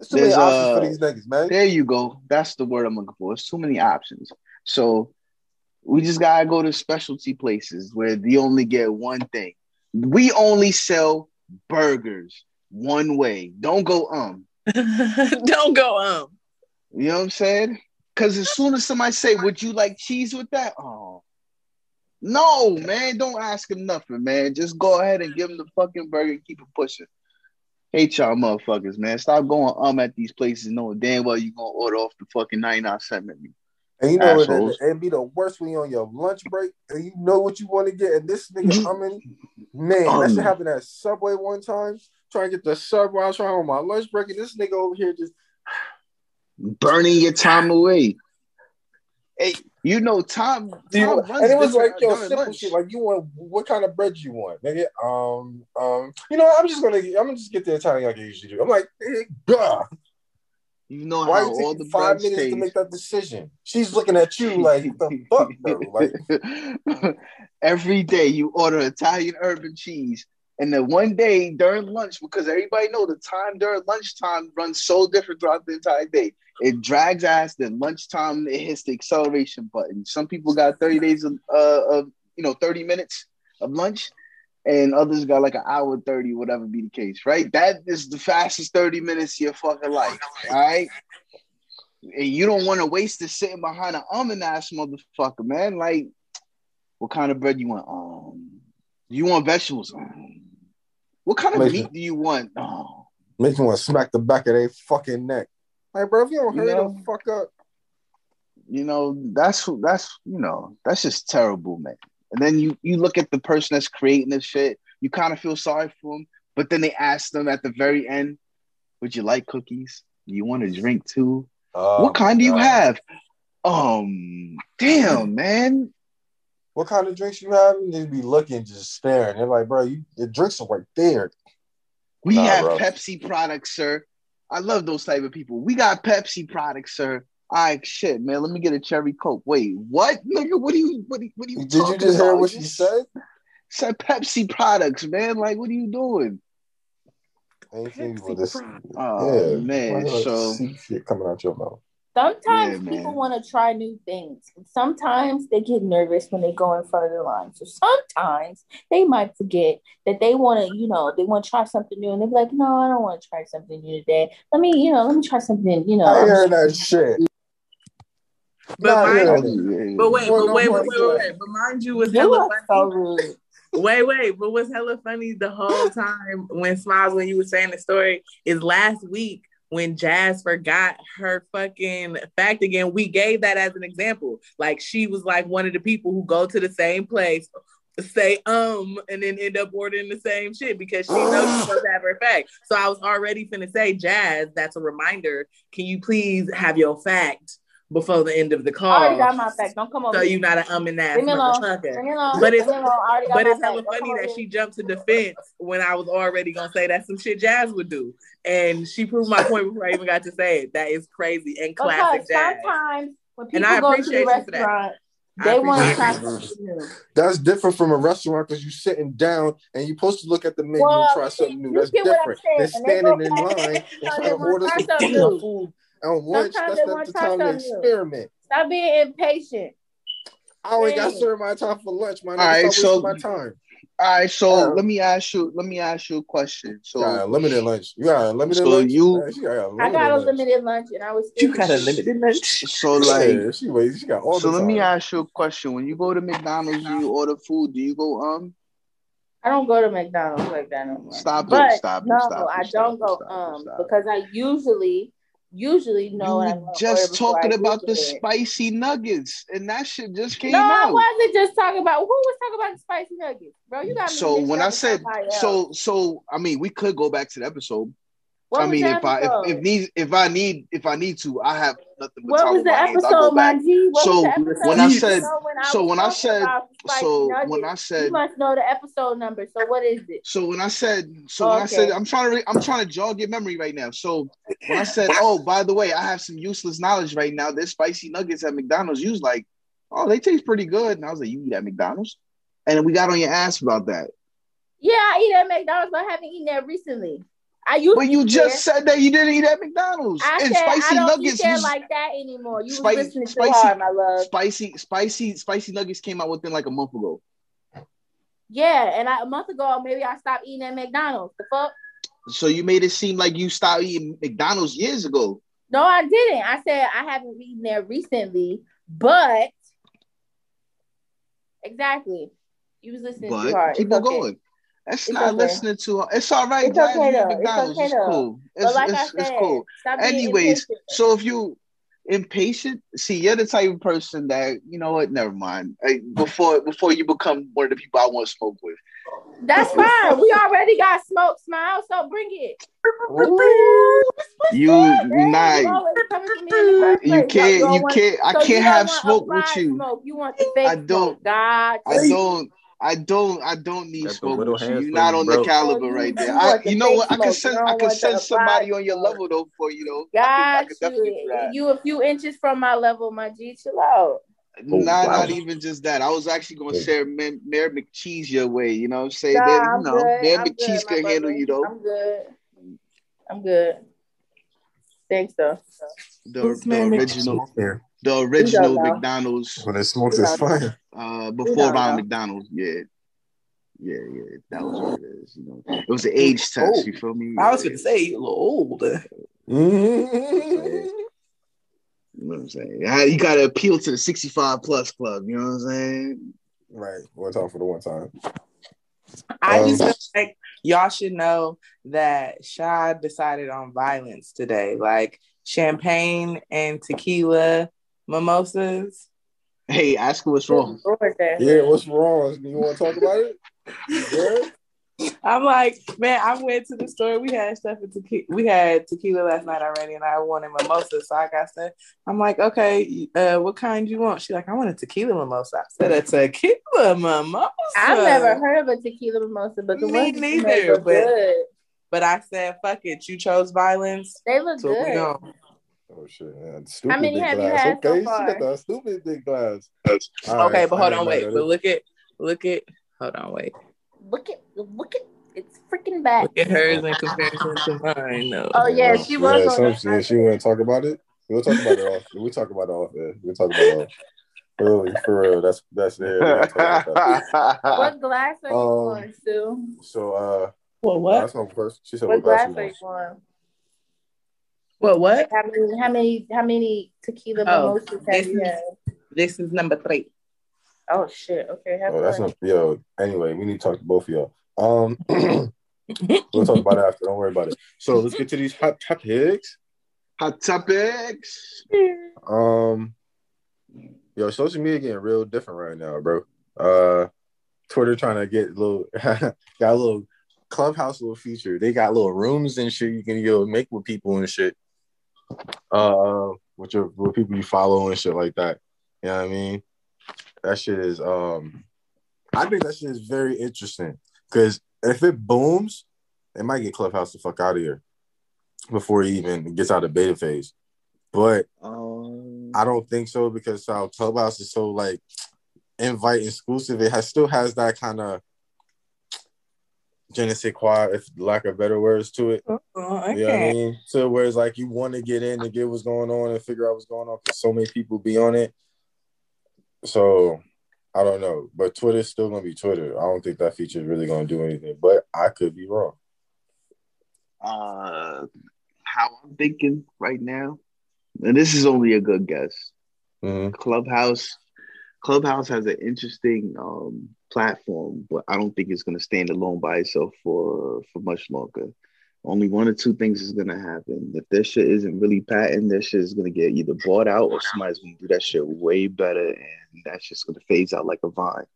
There's too many options uh, for these niggas, man. There you go. That's the word I'm looking for. It's too many options. So we just gotta go to specialty places where they only get one thing. We only sell burgers one way. Don't go um. Don't go um. You know what I'm saying? Because as soon as somebody say, "Would you like cheese with that?" Oh, no, man! Don't ask him nothing, man. Just go ahead and give him the fucking burger and keep it pushing. Hate y'all motherfuckers, man. Stop going um at these places knowing damn well you gonna order off the fucking 99 cent menu. And you know what? Assholes. It, it'd be the worst when you're on your lunch break and you know what you want to get. And this nigga, I mean, man, that Um. shit happened at Subway one time. Trying to get the sub while I was trying on my lunch break, and this nigga over here just Burning your time away. Hey, You know, Tom. You- Tom runs and it was like, yo, simple lunch. shit. Like, you want what kind of bread you want, nigga? Um, um, you know, I'm just gonna, I'm gonna just get the Italian like I usually do. I'm like, duh. You know Why how all the five minutes to make that decision? She's looking at you like, the fuck, bro? Like, Every day you order Italian herb and cheese, and then one day during lunch, because everybody know the time during lunchtime runs so different throughout the entire day. It drags ass. Then lunchtime it hits the acceleration button. Some people got thirty days of, uh, of you know thirty minutes of lunch, and others got like an hour thirty, whatever be the case. Right? That is the fastest thirty minutes of your fucking life. All right. And you don't want to waste it sitting behind an almond ass motherfucker, man. Like, what kind of bread you want? Um, you want vegetables? Um, what kind of Listen. meat do you want? Oh, make you want to smack the back of their fucking neck. Like, bro, if you don't You hurry know? the fuck up, you know, that's that's you know, that's just terrible, man. And then you you look at the person that's creating this shit, you kind of feel sorry for them, but then they ask them at the very end, "Would you like cookies? Do you want a drink too? Oh what kind do you God. have?" Um, damn, man. What kind of drinks you have? They be looking, just staring. They're like, bro, you, the drinks are right there. We Nah, have bro. Pepsi products, sir. I love those type of people. We got Pepsi products, sir. All right, shit, man. Let me get a cherry coke. Wait, what, nigga? What are you? What? Are, what are you? Did you talking just hear what she said? Said Pepsi products, man. Like, what are you doing? Anything with this. Oh yeah, man. You So see shit coming out your mouth. Sometimes Yeah, people want to try new things. Sometimes they get nervous when they go in front of the line. So sometimes they might forget that they want to, you know, they want to try something new, and they're like, "No, I don't want to try something new today. Let me, you know, let me try something, you know." I I'm hear that shit. But mind yeah. you, but wait, Well, but no wait, wait, wait, wait, wait. But mind you, was hella are so funny. rude. Wait, wait, but what's hella funny the whole time when Smiles, when you were saying the story, is last week when Jazz forgot her fucking fact again. We gave that as an example. Like she was like one of the people who go to the same place, say um, and then end up ordering the same shit because she knows she's supposed to have her fact. So I was already finna say, Jazz, that's a reminder. Can you please have your fact before the end of the I already got call? my fact. Don't come over So you're not an um and ass Leave me alone. motherfucker. Me alone. But it's- me alone. I got But my it's fact. hella funny that here. she jumped to defense when I was already gonna say that's some shit Jazz would do, and she proved my point before I even got to say it. That is crazy and classic Because Jazz. sometimes when And people I go to the appreciate you for that. restaurant, they want to try something new. That's different from a restaurant because you're sitting down and you're supposed to look at the menu Well, and try something new. That's get what I'm different They're standing in line and and trying they to want order some something new. food on lunch, Sometimes that's not want the to time to something new. experiment. Stop being impatient. I only got Dang. served my time for lunch. My All nigga, so- my time. all right, so Yeah. let me ask you. Let me ask you a question. You got So unlimited lunch. You got unlimited So lunch. you- got I got a lunch. limited lunch and I was You got a limited lunch. so like yeah, she wait. She got all so the let me ask you a question. When you go to McDonald's and you order food, do you go um I don't go to McDonald's like that no more. Stop it, But stop it, no, stop it, I don't it, go stop um stop because I usually usually know you just talking about the it. spicy nuggets and that shit just came No, I wasn't just talking about who was talking about the spicy nuggets, bro. You got me. So when I said so uh, so I mean we could go back to the episode. What I mean if I if, if need if I need if I need to I have nothing but what was the my hands. I'll episode, go back. my G? What So, episode? when said- know when I so when I said- about the spicy So nuggets, when I said you said must know the episode number. So what is it? so when I said so when I said Okay. I'm trying to re- I'm trying to jog your memory right now. So when I said oh by the way I have some useless knowledge right now. There's spicy nuggets at McDonald's. You was like oh they taste pretty good, and I was like you eat at McDonald's, and we got on your ass about that. Yeah, I eat at McDonald's, but I haven't eaten there recently. I used But you just said that you didn't eat at McDonald's. I and said spicy I don't nuggets eat was like that anymore. You Spicy- listening too spicy- hard, my love. spicy, spicy, spicy nuggets came out within like a month ago. Yeah, and I, a month ago, maybe I stopped eating at McDonald's. The fuck? So you made it seem like you stopped eating McDonald's years ago. No, I didn't. I said I haven't eaten there recently, but exactly. You was listening too But hard. keep It's on okay. going. That's It's not okay. listening to. It's all right. It's guys. okay though. It's okay It's though. cool. But It's, like it's, I it's cool. Anyways, impatient. so if you impatient, see, you're the type of person that you know what. Never mind. Before before you become one of the people I want to smoke with, That's fine. We already got smoke, smile, so bring it. You you not you can't you can't I can't have smoke with you. Smoke. You want the fake I don't- smoke. God, I don't I don't I don't need Got the smoke with you. You're not on bro. the caliber You- right there. you I, you know what? I can smoke. send I can want send somebody on your level though for you know. I can, I God, can definitely you, you a few inches from my level, my G. Chill out. Oh, nah, wow. not even just that. I was actually gonna Yeah. share Mayor Mayor McCheese your way. You know what I'm saying? Nah, That, you know, good. Mayor I'm McCheese good, can handle brother. you though. I'm good. I'm good. Thanks though. The, the original Yeah. The original. McDonald's When it smokes, We it's don't fine. uh before don't Ronald know. McDonald. Yeah. Yeah, yeah. That was what it is. You know. It was an age test, you feel me? I was Yeah. going to say you a little old. Mm-hmm. You know what I'm saying? You gotta appeal to the 65 plus club, you know what I'm saying? Right. One time for the one time. I just Um, feel like y'all should know that Shad decided on violence today, like champagne and tequila mimosas. Hey, ask her what's wrong. Yeah, what's wrong? You want to talk about it? Yeah. I'm like, man, I went to the store. We had stuff in tequila. We had tequila last night already, and I wanted mimosa, so I got some. I'm like, okay, uh, what kind do you want? She's like, I want a tequila mimosa. I said, a tequila mimosa. I've never heard of a tequila mimosa, but the Me ones neither, look but- good. But I said, fuck it. You chose violence, They look so we good. On. Oh shit, man. Stupid many big have you glass. had so okay, far? she that stupid big glass. Okay, but hold on, wait. But look at, look at, hold on, wait. Look at, look at, it's freaking bad. Look at hers in comparison to mine. No. Oh yeah, she was Yeah, on some shit. She want to talk about it. We'll talk about it off. We'll talk about it off. Yeah. We'll talk about it off. For real, for real. That's that's there. We'll talk about that. What glass are you Um, on, Sue? So uh, What? What? that's my first. She said, What "What glass glass you are you want?" on? What? What? How many, how many, how many tequila Oh, mimosas have this you is- had? This is number three. Oh shit. Okay. Have Oh, that's fun. not yo. Anyway, we need to talk to both of y'all. Um, we'll talk about it after. Don't worry about it. So let's get to these hot topics. Hot topics. Um, yo, social media getting real different right now, bro. Uh, Twitter trying to get a little got a little clubhouse little feature. They got little rooms and shit you can yo make with people and shit. Uh, with your with people you follow and shit like that. You know what I mean? That shit is um, I think that shit is very interesting because if it booms, it might get Clubhouse the fuck out of here before it even gets out of beta phase. But Um, I don't think so because how Clubhouse is so like invite exclusive. It has still has that kind of je ne sais quoi, if lack of better words to it. Oh, You know what I okay. mean? So whereas like you want to get in and get what's going on and figure out what's going on because so many people be on it. So I don't know, but Twitter's still gonna be Twitter. I don't think that feature is really gonna do anything, but I could be wrong. uh, how I'm thinking right now, and this is only a good guess. Mhm. Clubhouse, Clubhouse has an interesting um, platform, but I don't think it's going to stand alone by itself for for much longer. Only one or two things is going to happen. If this shit isn't really patent, this shit is going to get either bought out or somebody's going to do that shit way better, and that's just going to phase out like a vine.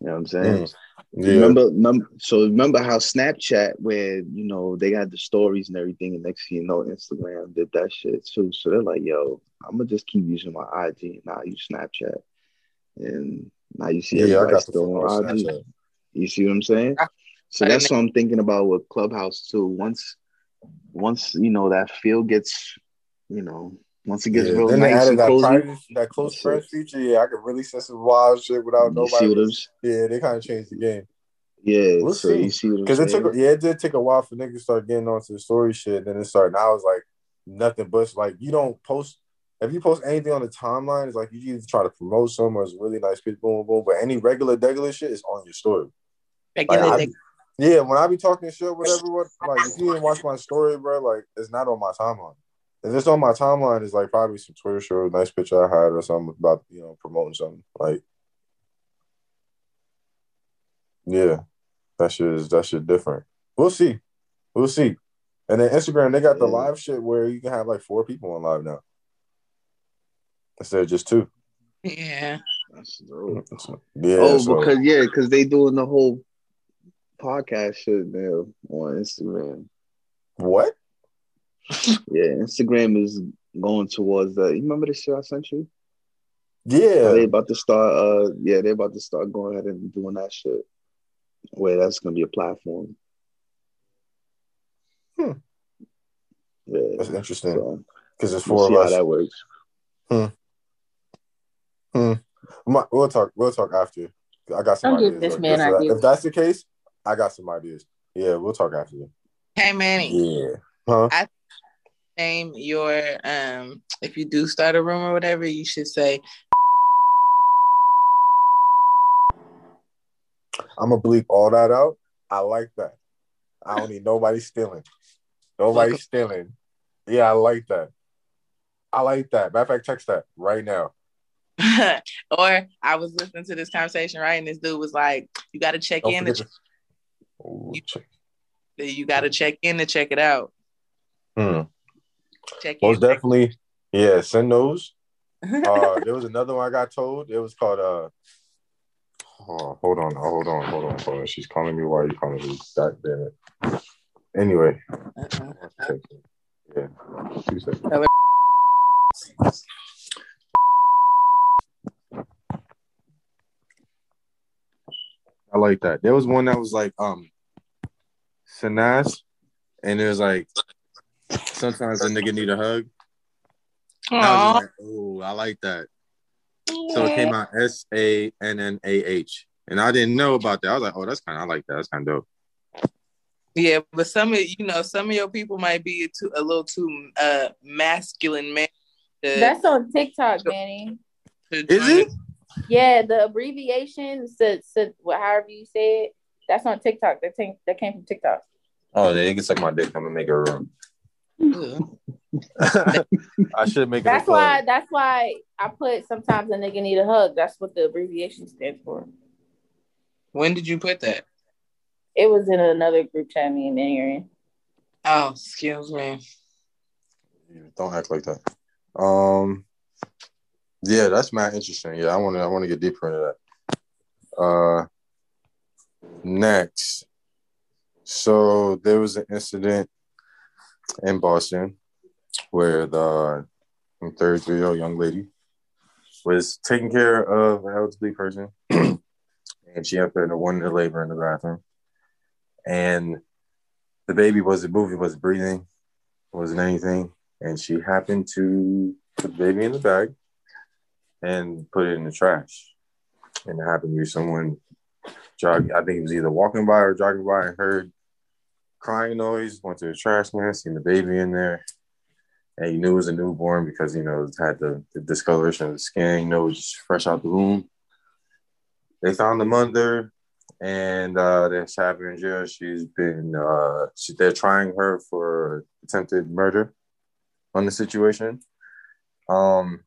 You know what I'm saying? Mm. Yeah, Remember, remember, so remember how Snapchat, where you know they got the stories and everything, and next thing you know, Instagram did that shit too. So they're like, "Yo, I'm gonna just keep using my IG and not use Snapchat." And now you see yeah, I everybody got the still fuck on on IG. Snapchat. You see what I'm saying? So that's what I'm thinking about with Clubhouse too. Once, once you know that feel gets, you know, once it gets Yeah, real then nice added and that cozy. private, that close friend friends feature. Yeah, I could really say some wild shit without You see nobody. what Yeah, they kind of changed the game Yeah. We'll so see. you see what I'm because it saying? took. Yeah, it did take a while for niggas to start getting onto the story shit. Then it started. Now it's like nothing but like you don't post. If you post anything on the timeline, it's like you either try to promote some or it's really nice people, boom, boom. But any regular, regular shit is on your story. Regular be- yeah, when I be talking shit, with everyone, like if you didn't watch my story, bro, like it's not on my timeline. If it's on my timeline, it's like probably some Twitter show, nice picture I had or something about you know promoting something. Like, yeah, that shit is that shit different. We'll see, we'll see. And then Instagram, they got the live shit where you can have like four people on live now instead of just two. Yeah. That's dope. Yeah. oh, so- because yeah, because they doing the whole podcast shit now on Instagram. What? Yeah, Instagram is going towards the. You remember the shit I sent you? Yeah. They about to start. Uh, yeah, they're about to start going ahead and doing that shit. Where that's gonna be a platform. Hmm. Yeah, That's interesting. so Because it's we'll four see of how us. that works. We might- We'll talk. We'll talk after. I got some Don't give ideas. this man If that- ideas. If that's the case, I got some ideas. Yeah, we'll talk after. You. Hey Manny, Yeah. Huh? name your um if you do start a room or whatever, you should say I'm gonna bleep all that out. I like that. I don't need nobody stealing. Nobody stealing. Yeah, I like that. I like that. Matter of fact, text that right now. or I was listening to this conversation, right? And this dude was like, You gotta check Don't in to check. you gotta check in to check it out. Hmm. Check in. Most definitely. Yeah, send those. Uh, there was another one I got told. It was called uh. Oh, hold on, hold on, hold on, hold on. She's calling me. Why are you calling me? God damn it. Anyway, Uh-uh. yeah, two seconds. I like that. There was one that was like um, Sinas, and it was like sometimes a nigga need a hug. I like, oh, I like that. So it came out S A N N A H, and I didn't know about that. I was like, oh, that's kind of I like that. That's kind of dope. Yeah, but some of you know, some of your people might be too a little too uh masculine man. to- That's on TikTok, Manny. Is join it? Yeah, the abbreviation, said, said, however you say it, that's on TikTok. That came, that came from TikTok. Oh, they can suck my dick. I'm gonna make a room. I should make it. That's a club. why. That's why I put sometimes a nigga need a hug. That's what the abbreviation stands for. When did you put that? It was in another group chat me and Aaron. Oh, excuse me. Don't act like that. Um, yeah, that's mad interesting. Yeah, I want to. I want to get deeper into that. Uh, next, so there was an incident in Boston where the thirty-three-year-old young lady was taking care of an elderly person, and she happened to one in labor in the bathroom, and the baby wasn't moving, wasn't breathing, wasn't anything and she happened to put the baby in the bag and put it in the trash. And it happened to be someone jog. I think it was either walking by or jogging by and heard crying noise. Went to the trash can, seen the baby in there, and he knew it was a newborn because you know it had the, the discoloration of the skin. You know, just fresh out the womb. They found the mother, and uh, that's happened in jail. She's been. Uh, she, they're trying her for attempted murder on the situation. Um,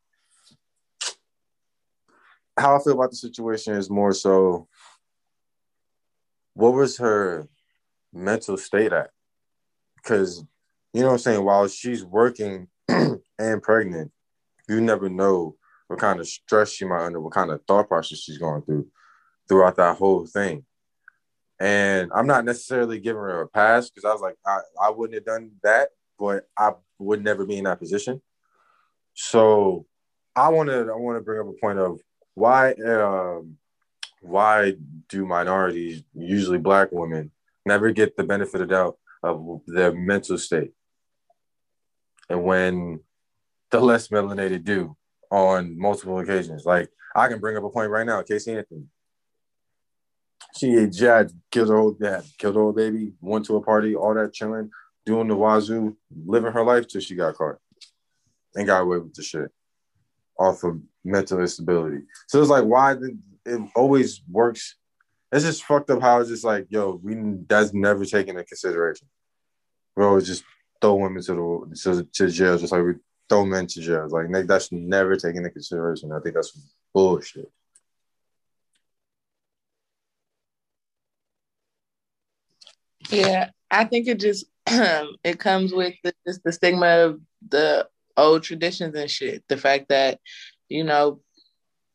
how I feel about the situation is more so what was her mental state at? Because, you know what I'm saying, while she's working and pregnant, you never know what kind of stress she might under, what kind of thought process she's going through throughout that whole thing. And I'm not necessarily giving her a pass because I was like, I, I wouldn't have done that, but I would never be in that position. So I want to I want to bring up a point of why um, why do minorities, usually black women, never get the benefit of doubt of their mental state, and when the less melanated do on multiple occasions. Like I can bring up a point right now, Casey Anthony. She had Jad killed her old dad, killed her old baby, went to a party, all that chilling, doing the wazoo, living her life till she got caught and got away with the shit off of mental instability. So it's like, why did it always works? It's just fucked up how it's just like, yo, we that's never taken into consideration. We always just throw women to the to, to jail, just like we throw men to jail. Like that's never taken into consideration. I think that's bullshit. Yeah, I think it just it comes with the, just the stigma of the old traditions and shit. The fact that you know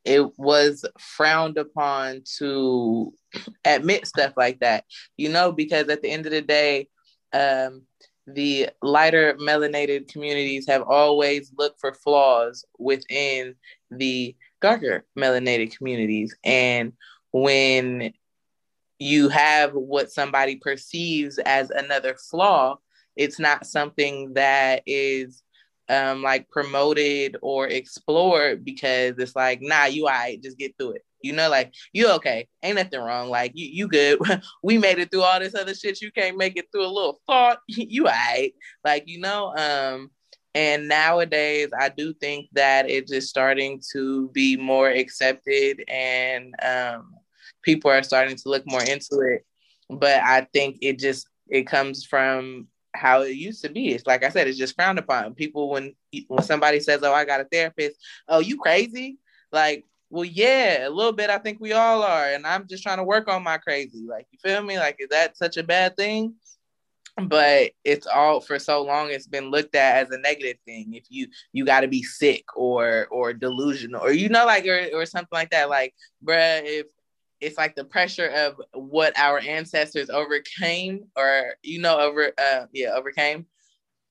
it was frowned upon to admit stuff like that, you know, because at the end of the day, um, the lighter melanated communities have always looked for flaws within the darker melanated communities. And when you have what somebody perceives as another flaw, it's not something that is um, like promoted or explored because it's like, nah, you all right, just get through it. You know, like you okay, ain't nothing wrong. Like you, you good. we made it through all this other shit. You can't make it through a little thought. you all right. Like you know, um, and nowadays I do think that it's just starting to be more accepted, and um, people are starting to look more into it. But I think it just it comes from how it used to be. It's like I said, it's just frowned upon. People when when somebody says, "Oh, I got a therapist," oh, you crazy? Like well, yeah, a little bit. I think we all are, and I'm just trying to work on my crazy. Like, you feel me? Like, is that such a bad thing? But it's all for so long. It's been looked at as a negative thing. If you you got to be sick or or delusional or you know like or or something like that. Like, bruh, if it's like the pressure of what our ancestors overcame or you know over uh yeah overcame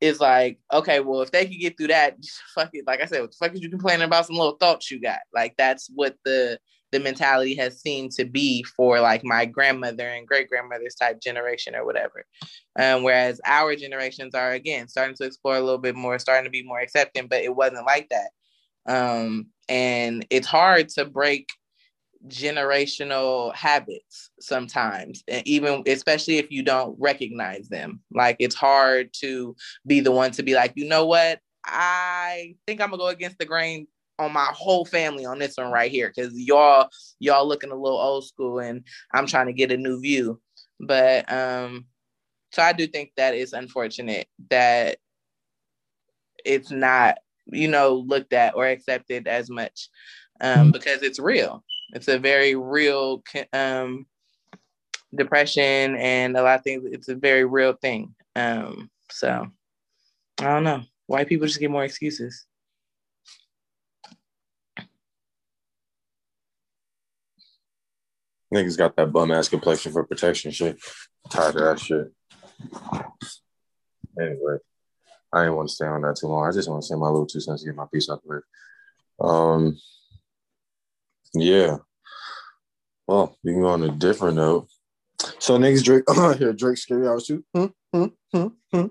is like, okay, well, if they could get through that, fuck it. Like I said, what the fuck is you complaining about some little thoughts you got? Like that's what the the mentality has seemed to be for like my grandmother and great grandmother's type generation or whatever. Um, whereas our generations are again starting to explore a little bit more, starting to be more accepting, but it wasn't like that. Um, and it's hard to break generational habits sometimes and even especially if you don't recognize them. Like it's hard to be the one to be like you know what? I think i'm gonna go against the grain on my whole family on this one right here because y'all y'all looking a little old school and i'm trying to get a new view. But um so i do think that it's unfortunate that it's not you know looked at or accepted as much um because it's real it's a very real um, depression and a lot of things. It's a very real thing. Um, so I don't know. White people just get more excuses. Niggas got that bum ass complexion for protection shit. tired of that shit. Anyway, I didn't want to stay on that too long. I just want to say my little two cents to get my piece out the way. Um, yeah. Well, we can go on a different note. So niggas Drake here, Drake scary hours too. Hmm, hmm, hmm, hmm.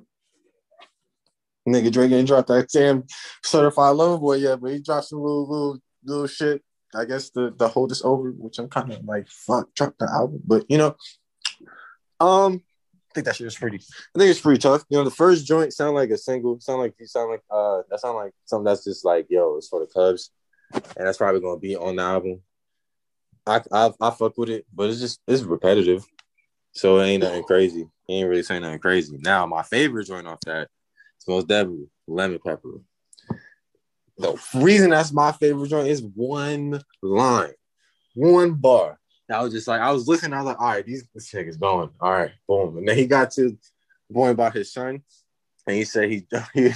Nigga Drake ain't dropped that damn certified lover boy yet, but he dropped some little little little shit. I guess the the hold is over, which I'm kind of like fuck, drop the album. But you know, um, I think that shit was pretty. I think it's pretty tough. You know, the first joint sound like a single, sound like you sound like uh that sound like something that's just like yo, it's for the Cubs and that's probably gonna be on the album. I I, I fuck with it, but it's just it's repetitive, so it ain't nothing crazy. He ain't really saying nothing crazy. Now my favorite joint off that is most definitely lemon pepper. The reason that's my favorite joint is one line, one bar. I was just like, I was listening. I was like, all right, these this is going. All right, boom. And then he got to going about his son, and he said he, he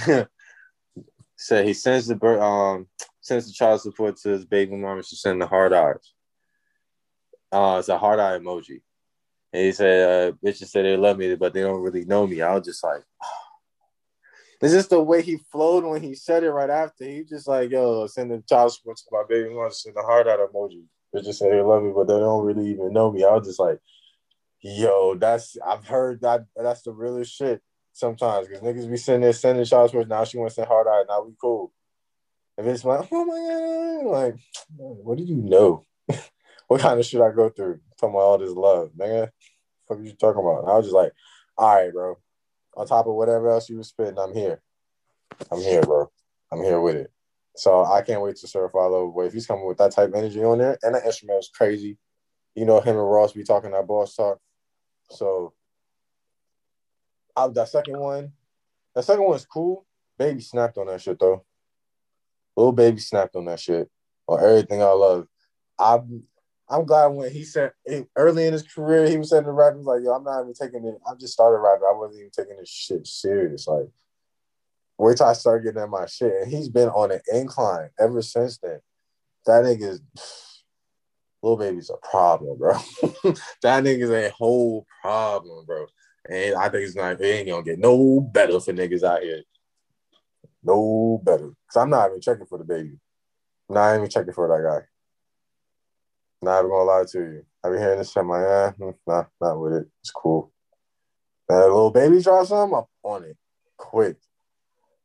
said he sends the bird um sends the child support to his baby mom and she sent the hard eyes. Uh, it's a hard eye emoji. And he said, uh, bitches say they love me, but they don't really know me. I was just like, oh. it's just the way he flowed when he said it right after. He just like, yo, send the child support to my baby mom, send the hard eye emoji. Bitches say they love me, but they don't really even know me. I was just like, yo, that's I've heard that that's the realest shit sometimes because niggas be sending there sending child support. Now she wants to send hard eye. Now we cool. And it's like, oh my god, like, what do you know? what kind of shit I go through? Talking about all this love, nigga. What are you talking about? And I was just like, all right, bro. On top of whatever else you was spitting, I'm here. I'm here, bro. I'm here with it. So I can't wait to Certified Lover Boy If he's coming with that type of energy on there, and that instrument is crazy. You know, him and Ross be talking that boss talk. So I, that second one, that second one is cool. Baby snapped on that shit though. Lil Baby snapped on that shit on everything I love. I'm I'm glad when he said early in his career he was saying to rappers like, "Yo, I'm not even taking it. I just started rapping. I wasn't even taking this shit serious. Like, wait till I start getting at my shit." And he's been on an incline ever since then. That nigga is Lil Baby's a problem, bro. that nigga's a whole problem, bro. And I think it's not, it ain't gonna get no better for niggas out here. No better. Cause I'm not even checking for DaBaby. I'm not even checking for that guy. Not even gonna lie to you. I be hearing this shit, I'm like, eh, hmm, nah, not with it. It's cool. That Lil Baby drop something, I'm on it. Quick.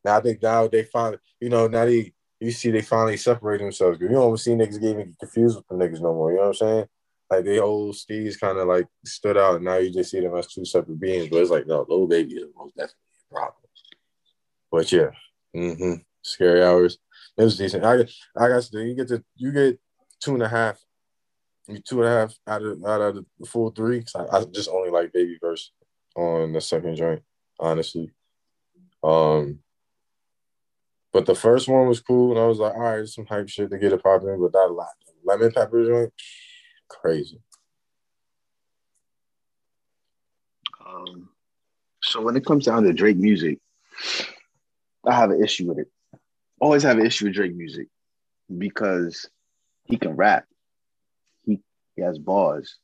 Now I think now they finally, you know, now they you see they finally separate themselves. You don't see niggas getting confused with the niggas no more. You know what I'm saying? Like they old Steves kind of like stood out, and now you just see them as two separate beings. But it's like no, Lil Baby is most definitely a problem. But yeah, mm-hmm. scary hours. It was decent. I I got you get to you get two and a half, two and a half out of out of the full three. I, I just only like Baby verse on the second joint, honestly. Um, but the first one was cool, and I was like, all right, some hype shit to get it popping. But that lemon pepper joint, crazy. Um, so when it comes down to Drake music, I have an issue with it. Always have an issue with Drake music because he can rap. He, he has bars.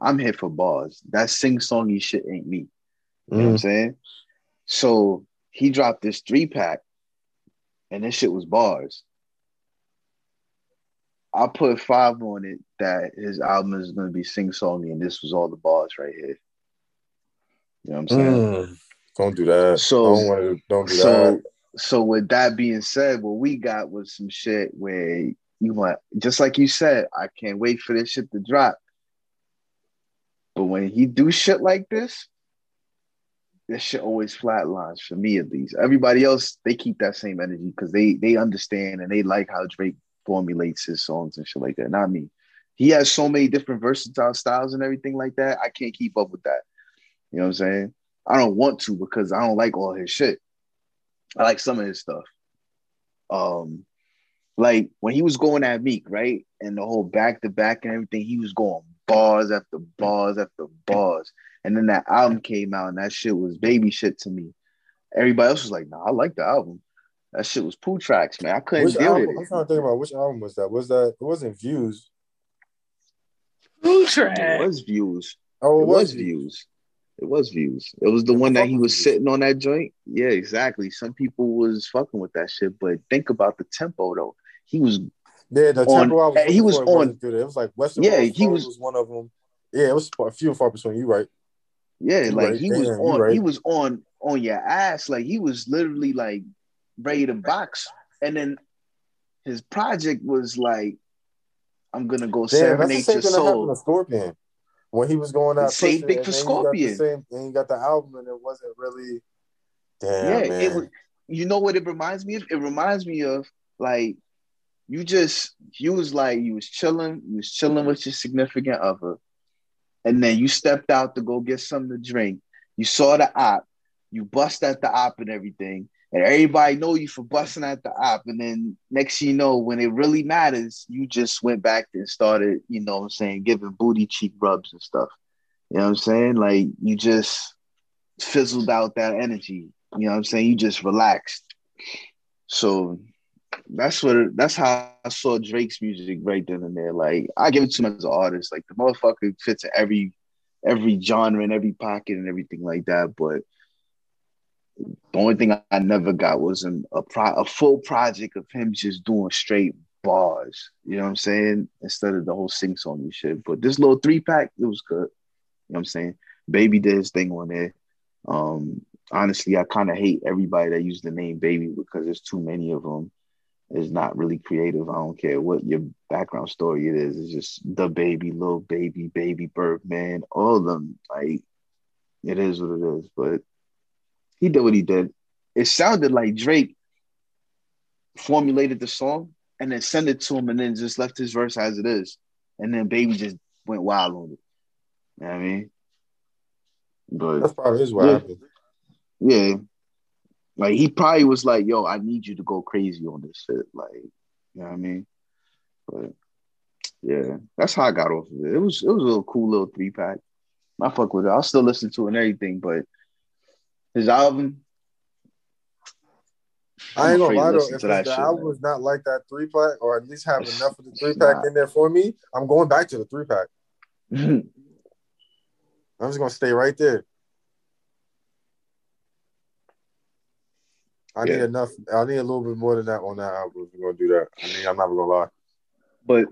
I'm here for bars. That sing songy shit ain't me. You mm. know what I'm mm. saying? So he dropped this three pack and this shit was bars. I put five on it that his album is going to be sing songy, and this was all the bars right here. You know what I'm saying? Mm, don't do that. So don't, wanna, don't do so, that. So with that being said, what we got was some shit where you want, just like you said, I can't wait for this shit to drop. But when he do shit like this, that shit always flatlines for me at least. Everybody else, they keep that same energy because they they understand and they like how Drake formulates his songs and shit like that. Not me. He has so many different versatile styles and everything like that. I can't keep up with that. You know what I'm saying? I don't want to because I don't like all his shit. I like some of his stuff. Um, like when he was going at Meek, right? And the whole back to back and everything, he was going bars after bars after bars. And then that album came out, and that shit was baby shit to me. Everybody else was like, "Nah, I like the album." That shit was poo tracks, man. I couldn't which deal album, with it. I'm trying to think about which album was that. Was that it wasn't Views? Poo track. It was Views. Oh, it, it was, was Views. It was Views. It was the one that he was sitting on that joint. Yeah, exactly. Some people was fucking with that shit, but think about the tempo though. He was yeah, the on, tempo was he was on. Good. It was like Western. Yeah, he was, was one of them. Yeah, it was a few and far between. You right? Yeah, you like right. he Damn, was on. Right. He was on on your ass. Like he was literally like ready to box, and then his project was like, "I'm gonna go Damn, serenade your soul." Scorpion when he was going out. Same thing for Scorpion. Same, and he got the album, and it wasn't really. Damn, yeah, man. it. You know what it reminds me of? It reminds me of like you just you was like you was chilling, you was chilling with your significant other, and then you stepped out to go get something to drink. You saw the op, you bust at the op and everything, and everybody know you for busting at the op. And then next you know, when it really matters, you just went back and started, you know what I'm saying, giving booty cheek rubs and stuff. You know what I'm saying? Like you just fizzled out that energy. You know what I'm saying? You just relaxed. So that's what that's how I saw Drake's music right then and there. Like I give it to him as an artist. Like the motherfucker fits in every every genre and every pocket and everything like that. But the only thing I never got was an, a pro, a full project of him just doing straight bars. You know what I'm saying? Instead of the whole sing song shit. But this little three pack, it was good. You know what I'm saying? Baby did his thing on there. Um, honestly, I kind of hate everybody that used the name Baby because there's too many of them It's not really creative. I don't care what your background story it is. It's just the baby, Lil Baby, baby Birdman, all of them. Like it is what it is. But he did what he did. It sounded like Drake formulated the song and then sent it to him and then just left his verse as it is. And then baby just went wild on it. You know what I mean? But that's probably his what yeah. Yeah. Like he probably was like, "Yo, I need you to go crazy on this shit." Like, you know what I mean? But yeah, that's how I got off of it. It was it was a little cool little three pack. I fuck with it. I'll still listen to it and everything, but his album, I ain't I'm gonna lie though. If to the that shit, album man. was not like that three pack, or at least have enough of the three pack in there for me, I'm going back to the three pack. I'm just gonna stay right there. I need enough. I need a little bit more than that on that album. If we're gonna do that. I mean, I'm not gonna lie. but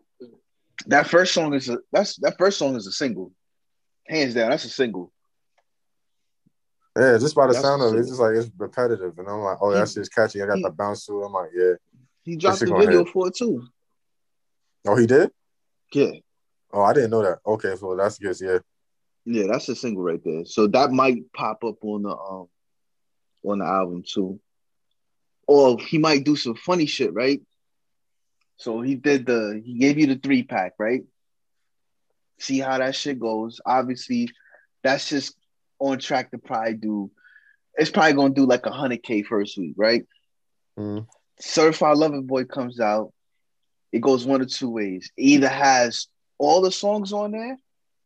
that first song is a that's that first song is a single, hands down. That's a single. Yeah, just by the That's sound of it, it's just like it's repetitive, and I'm like, oh, that shit's catchy. I got he- the bounce to it. I'm like, yeah. He dropped the video hit. for it too. Oh, he did. Yeah, Oh, I didn't know that. Okay, so that's good. Yeah, yeah, that's a single right there. So that might pop up on the um on the album too, or he might do some funny shit, right? So he did the he gave you the three pack, right? See how that shit goes. Obviously, that's just on track to probably do. It's probably gonna do like a hundred k first week, right? Mhm. Certified Lover Boy comes out. It goes one of two ways. It either has all the songs on there,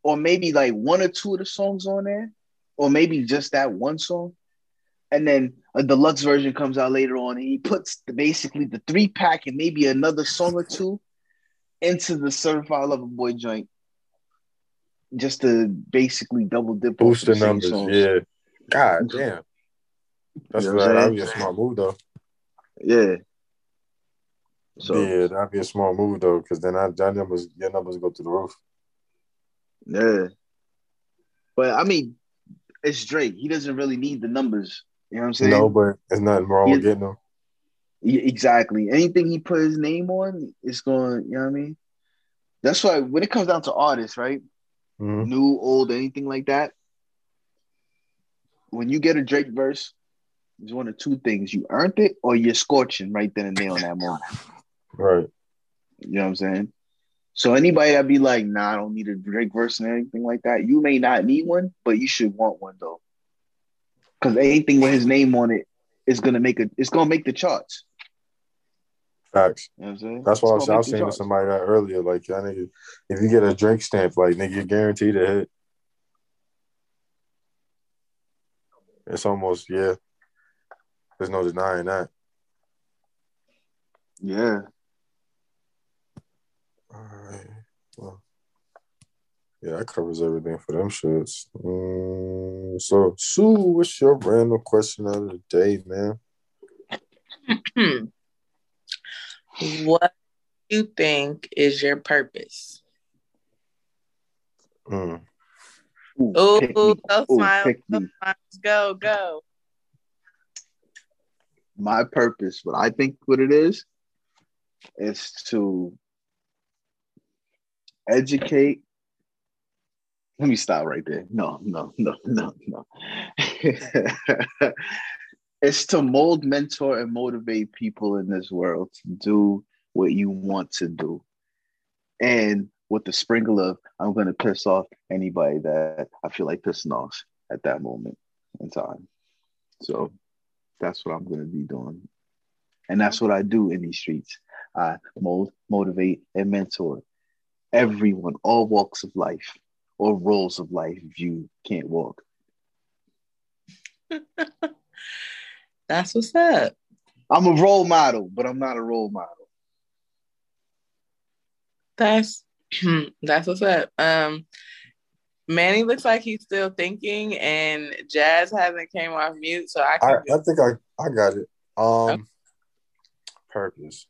or maybe like one or two of the songs on there, or maybe just that one song. And then a deluxe version comes out later on, and he puts the, basically the three pack and maybe another song or two into the Certified Lover Boy joint, just to basically double dip. boost the numbers. songs. Yeah. God damn. That's You know. I'm That'd be a smart move though. Yeah. So yeah, that'd be a smart move though, because then that, that numbers, your numbers go through the roof. Yeah. But I mean, it's Drake. He doesn't really need the numbers. You know what I'm saying? No, but there's nothing wrong with getting them. Exactly. Anything he put his name on, it's going, you know what I mean? That's why when it comes down to artists, right? Mhm. New, old, anything like that, when you get a Drake verse, it's one of two things. You earned it or you're scorching right then and there on that moment. Right. You know what I'm saying? So anybody that be like, nah, I don't need a Drake verse and anything like that, you may not need one, but you should want one though. Cause anything with his name on it is gonna make a it's gonna make the charts. Facts. You know what I'm saying? That's why I was, I was the saying to somebody that earlier, like, that nigga, if you get a Drake stamp, like, nigga, you're guaranteed to hit. It's almost, yeah. There's no denying that. Yeah. All right. Well, yeah, that covers everything for them shits. Mm, so, Sue, what's your random question of the day, man? What do you think is your purpose? Mm. Ooh, Ooh, go. Ooh, smile, go smile, go, go. My purpose, what I think what it is, is to educate. Let me stop right there. No, no, no, no, no. it's to mold, mentor, and motivate people in this world to do what you want to do. And with the sprinkle of, I'm going to piss off anybody that I feel like pissing off at that moment in time. So that's what I'm going to be doing. And that's what I do in these streets. I mold, motivate, and mentor everyone, all walks of life or roles of life if you can't walk. That's what's up. I'm a role model, but I'm not a role model. That's that's what's up. Um, Manny looks like he's still thinking, and Jazz hasn't came off mute, so I I, can. I think I, I got it. Um, purpose.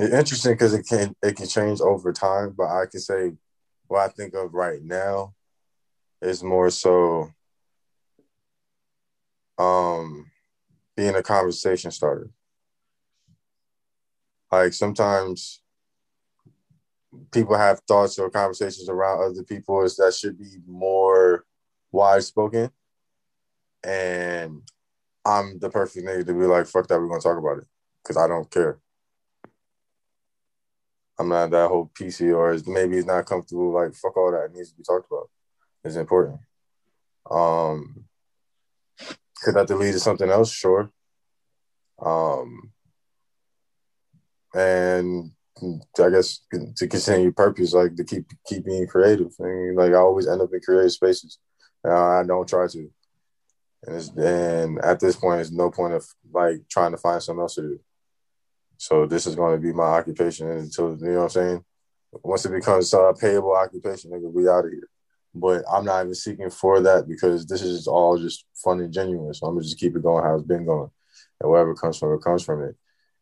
It's interesting because it can it can change over time, but I can say what I think of right now is more so um being a conversation starter. Like sometimes people have thoughts or conversations around other people that should be more wide spoken. And I'm the perfect nigga to be like, fuck that, we're gonna talk about it. Cause I don't care. I'm not that whole PC or maybe it's not comfortable, like fuck all that. It needs to be talked about. It's important. Um could that lead to something else? Sure. Um and I guess to continue purpose, like to keep keep being creative. I mean, like I always end up in creative spaces. Uh, I don't try to, and and at this point, it's no point of like trying to find something else to do. So this is going to be my occupation until you know what I'm saying. Once it becomes a payable occupation, nigga, we out of here. But I'm not even seeking for that because this is all just fun and genuine. So I'm gonna just keep it going how it's been going, and whatever comes from it comes from it.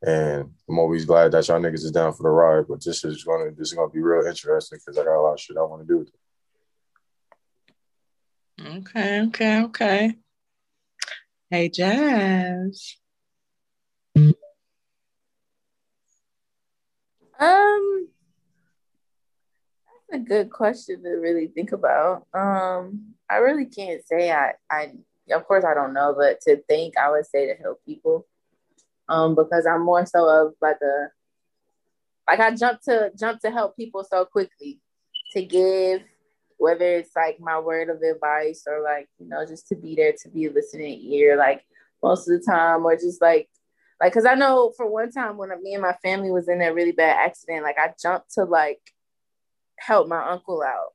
And I'm always glad that y'all niggas is down for the ride. But this is gonna this is gonna be real interesting because I got a lot of shit I want to do with it. Okay, okay, okay. Hey, Jazz. Um, that's a good question to really think about. Um, I really can't say I, I, of course I don't know, but to think I would say to help people. Um, because I'm more so of like a, like I jump to jump to help people so quickly to give, whether it's like my word of advice or like you know just to be there to be a listening ear, like most of the time, or just like like because I know for one time when me and my family was in a really bad accident, like I jumped to like help my uncle out.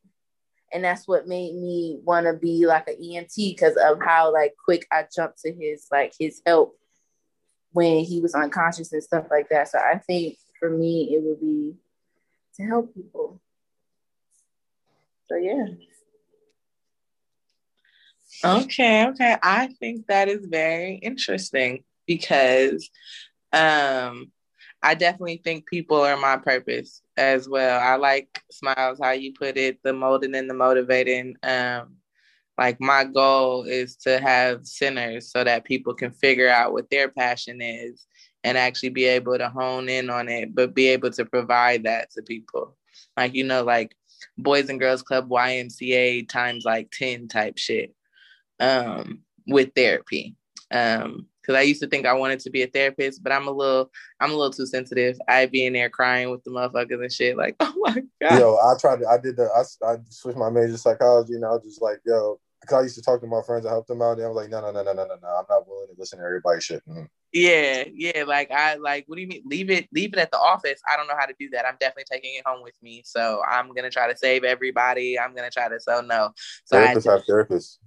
And that's what made me want to be like an EMT because of how like quick I jumped to his like his help when he was unconscious and stuff like that. So I think for me it would be to help people. So yeah. Okay, okay. I think that is very interesting because um I definitely think people are my purpose as well. I like smiles how you put it, the molding and the motivating. Um like my goal is to have centers so that people can figure out what their passion is and actually be able to hone in on it, but be able to provide that to people. Like, you know, like Boys and Girls Club YMCA times like 10 type shit um, with therapy. Um, because I used to think I wanted to be a therapist, but I'm a little, I'm a little too sensitive. I be in there crying with the motherfuckers and shit. Like, oh my god. Yo, I tried. To, I did the. I, I switched my major psychology, and I was just like, yo, because I used to talk to my friends and help them out, and I was like, no, no, no, no, no, no, no. I'm not willing to listen to everybody's shit. Mm-hmm. Yeah, yeah. Like I like. What do you mean? Leave it. Leave it at the office. I don't know how to do that. I'm definitely taking it home with me. So I'm gonna try to save everybody. I'm gonna try to. So no. So therapists I have therapists.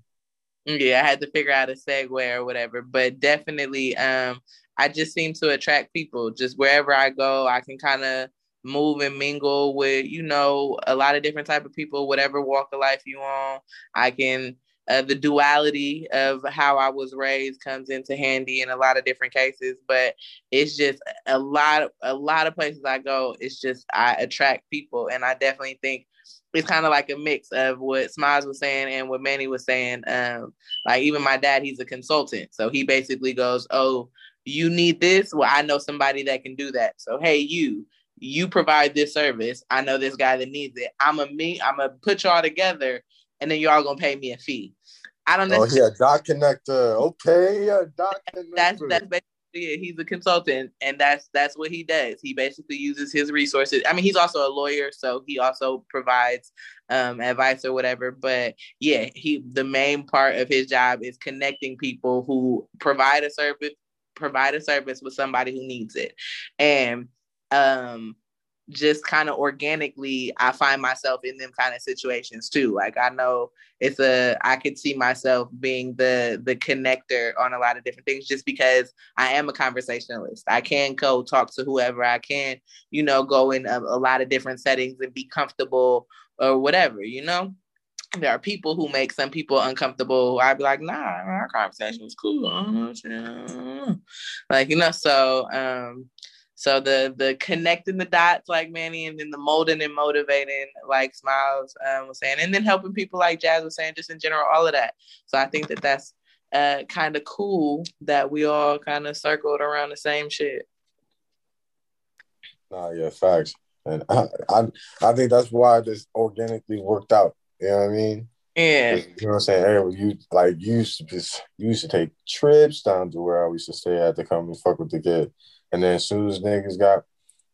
Yeah, I had to figure out a segue or whatever, but definitely, um, I just seem to attract people. Just wherever I go, I can kind of move and mingle with, you know, a lot of different type of people, whatever walk of life you on. I can uh, the duality of how I was raised comes into handy in a lot of different cases, but it's just a lot of a lot of places I go. It's just I attract people, and I definitely think it's kind of like a mix of what Smiles was saying and what Manny was saying. Um, like even my dad, he's a consultant, so he basically goes, "Oh, you need this? Well, I know somebody that can do that. So hey, you, you provide this service. I know this guy that needs it. I'm a me. I'm gonna put y'all together, and then y'all gonna pay me a fee. I don't know. Oh yeah, dot connector. Okay, yeah, dot connector. That's that's basically yeah, he's a consultant, and that's that's what he does. He basically uses his resources. I mean, he's also a lawyer, so he also provides um, advice or whatever. But yeah, he the main part of his job is connecting people who provide a service, provide a service with somebody who needs it, and um, just kind of organically I find myself in them kind of situations too. Like I know it's a I could see myself being the the connector on a lot of different things just because I am a conversationalist. I can go talk to whoever I can, you know, go in a, a lot of different settings and be comfortable or whatever, you know. There are people who make some people uncomfortable. I'd be like, nah, our conversation was cool. Like, you know, so um so the the connecting the dots like Manny, and then the molding and motivating like Smiles um, was saying, and then helping people like Jazz was saying, just in general, all of that. So I think that that's uh, kind of cool that we all kind of circled around the same shit. Nah, yeah, facts, and I, I I think that's why this organically worked out. You know what I mean? Yeah. You know what I'm saying? Hey, you like you used to just you used to take trips down to where I used to stay at to come and fuck with the kid. And then as soon as niggas got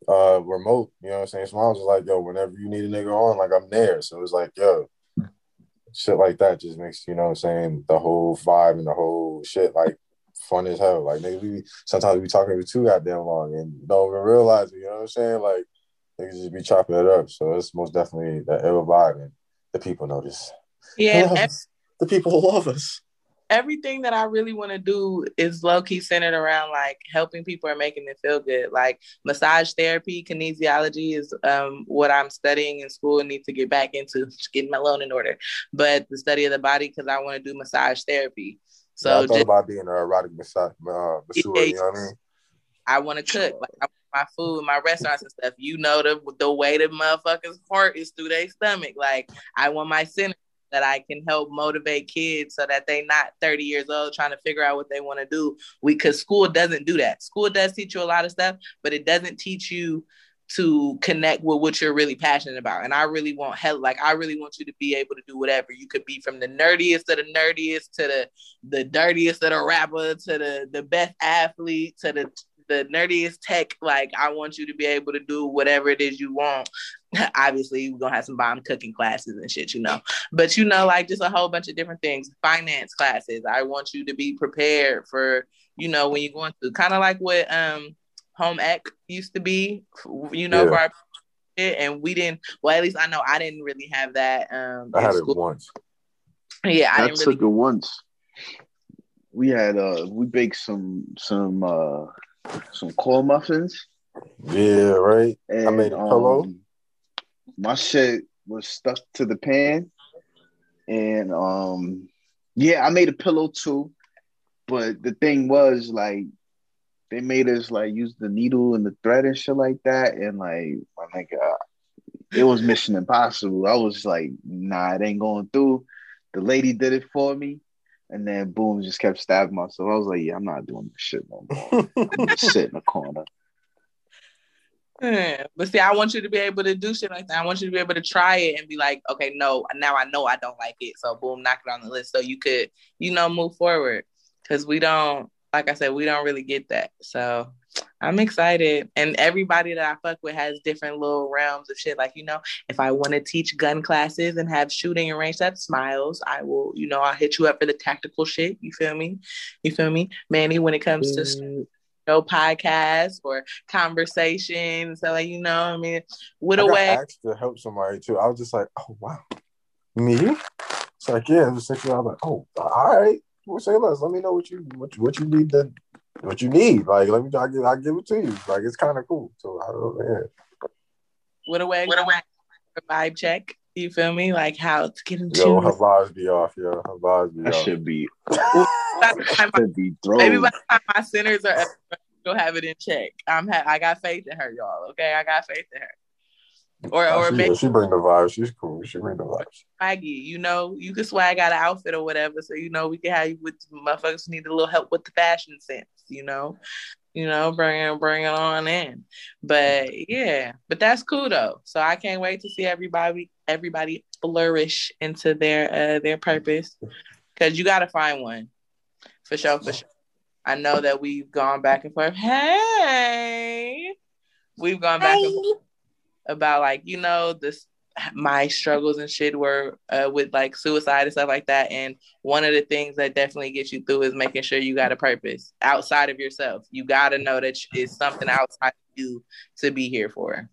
uh remote, you know what I'm saying? Smiles was like, yo, whenever you need a nigga on, like I'm there. So it was like, yo, shit like that just makes, you know what I'm saying, the whole vibe and the whole shit like fun as hell. Like niggas we sometimes we be talking for too goddamn long and don't even realize it, you know what I'm saying? Like niggas just be chopping it up. So it's most definitely that ever vibe and the people notice. Yeah. The people love us. Everything that I really want to do is low key centered around like helping people and making them feel good. Like massage therapy, kinesiology is um, what I'm studying in school and need to get back into, getting my loan in order. But the study of the body because I want to do massage therapy. So yeah, I thought just, about being an erotic massage, uh, masseur, Yeah. you know what I mean? I want to cook. Like I my food, my restaurants and stuff. You know the the way the motherfuckers' heart is through their stomach. Like I want my center that I can help motivate kids so that they not 30 years old trying to figure out what they want to do. We cause school doesn't do that. School does teach you a lot of stuff, but it doesn't teach you to connect with what you're really passionate about. And I really want help. Like I really want you to be able to do whatever. You could be from the nerdiest to the nerdiest to the the dirtiest of the rapper to the the best athlete to the the nerdiest tech. Like I want you to be able to do whatever it is you want. Obviously, we're gonna have some bomb cooking classes and shit, you know. But you know, like just a whole bunch of different things. Finance classes. I want you to be prepared for, you know, when you're going through kind of like what um home ec used to be, you know, Yeah. for our and we didn't well at least I know I didn't really have that um I in had it once. Yeah, I I didn't took really it once. We had uh we baked some some uh some corn muffins Yeah, right. and made a pillow. um, my shit was stuck to the pan. And um yeah I made a pillow too. But the thing was like they made us like use the needle and the thread and shit like that. And like my nigga it was mission impossible. I was like nah it ain't going through. The lady did it for me. And then boom just kept stabbing myself. I was like yeah I'm not doing this shit no more. Just sit in the corner But see, I want you to be able to do shit like that. I want you to be able to try it and be like, okay, no, now I know I don't like it. So boom, knock it on the list. So you could, you know, move forward. Cause we don't, like I said, we don't really get that. So I'm excited. And everybody that I fuck with has different little realms of shit. Like, you know, if I want to teach gun classes and have shooting and range that smiles, I will, you know, I'll hit you up for the tactical shit. You feel me? You feel me? Manny, when it comes to show podcasts or conversations. So like, you know, I mean, what I a got way. asked to help somebody too. I was just like, oh wow, me? It's like yeah, it was sexual. I was like, oh, all right. Well, say less. Let me know what you what you, what you need to what you need. Like let me I give I give it to you. Like it's kind of cool. So I don't yeah. What a way. What a way. Vibe check. You feel me? Like how to get into Yo, her vibes be off. Yo, her vibes be that off. should be By the time my- should be thrown Maybe by the time my centers are up, she'll have it in check. I'm ha- I got faith in her, y'all. Okay, I got faith in her. Or Nah, or she, maybe she bring the vibes. She's cool. She bring the vibes. swaggy. You know, you can swag out an outfit or whatever. So you know, we can have you with motherfuckers who need a little help with the fashion sense. You know, you know, bring it bring it on in. But yeah, but that's cool though. So I can't wait to see everybody everybody flourish into their uh their purpose. Cause you gotta find one. For sure, for sure. I know that we've gone back and forth. Hey, we've gone back and forth about like you know this my struggles and shit were uh, with like suicide and stuff like that. And one of the things that definitely gets you through is making sure you got a purpose outside of yourself. You got to know that it's something outside of you to be here for.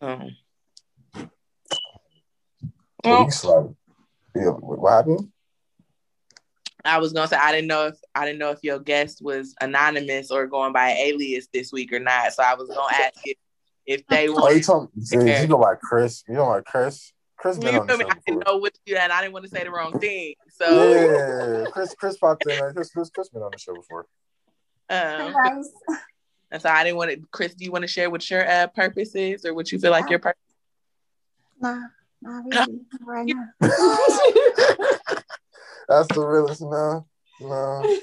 Um, Well, well. Yeah, what happened? I was gonna say I didn't know if I didn't know if your guest was anonymous or going by alias this week or not. So I was gonna ask if if they Oh, you want. talking? You, you know about Chris? You know about Chris? Chris been You on the feel me? show I didn't know what you and I didn't want to say the wrong thing. So Yeah, Chris. Chris popped in. Chris, Chris, Chris been on the show before. um, guys. And so I didn't want to, Chris, do you want to share what your uh, purpose is or what you feel like your purpose? Nah, not really. Right now. That's the realest. No, no.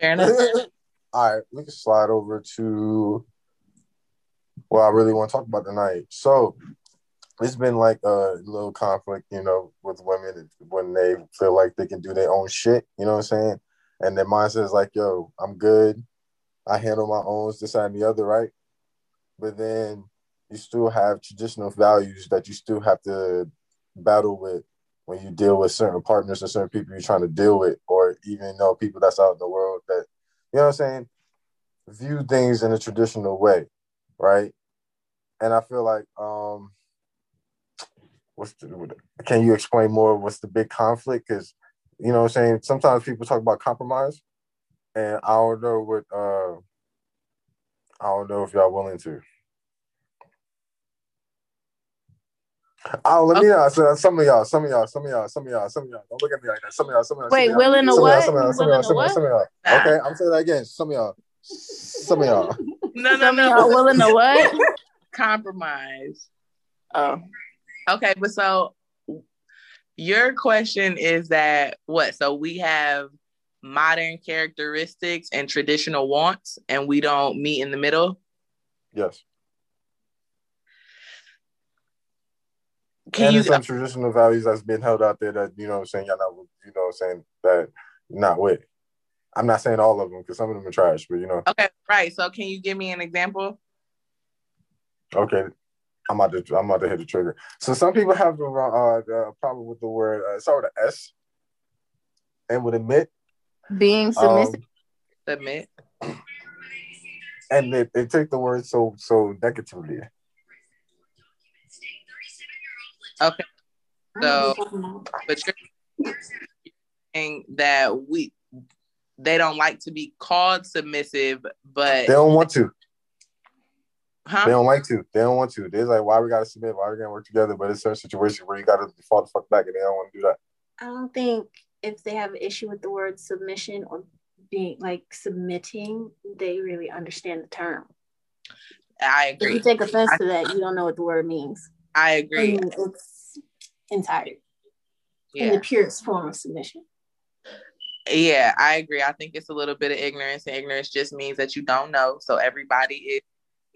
Fair enough. All right, we can slide over to what I really want to talk about tonight. So it's been like a little conflict, you know, with women when they feel like they can do their own shit, you know what I'm saying? And their mindset is like, yo, I'm good. I handle my own, this, that, and the other, right? But then you still have traditional values that you still have to battle with when you deal with certain partners or certain people you're trying to deal with, or even know people that's out in the world that, you know what I'm saying, view things in a traditional way, right? And I feel like, um, what's the, can you explain more? What's the big conflict? Because you know what I'm saying? Sometimes people talk about compromise, and I don't know what uh I don't know if y'all willing to. Oh, let me uh, some of y'all, some of y'all, some of y'all, some of y'all, some of y'all. Don't look at me like that. Some of y'all, some of y'all. Wait, some of y'all, willing to some of y'all, what? Some of y'all, some of y'all, some of y'all, some of y'all. Ah. Okay, I'm saying that again. Some of y'all, some of y'all. No, no, Some of y'all no. willing to what? Compromise. Oh, Okay, but so your question is that what? So we have modern characteristics and traditional wants, and we don't meet in the middle. Yes. Can and you? some traditional values that's been held out there that you know what I'm saying y'all not you know what I'm saying that not with. I'm not saying all of them because some of them are trash, but you know, Okay, right. So can you give me an example? okay. I'm about to I'm about to hit the trigger. So some people have the wrong uh the problem with the word uh, start with an S and would admit. being submissive. Um, Submit. and they, they take the word so so negatively. Okay, So- what you're talking about. but you're saying that we they don't like to be called submissive, but They don't want to. They don't like to. They don't want to. They're like, why we gotta submit? Why we gotta work together? But it's certain situations where you gotta fall the fuck back, and they don't want to do that. I don't think if they have an issue with the word submission or being like submitting, they really understand the term. I agree. If you take offense to that, you don't know what the word means. I agree. And it's entirety in the purest form of submission. Yeah, I agree. I think it's a little bit of ignorance, and ignorance just means that you don't know. So everybody is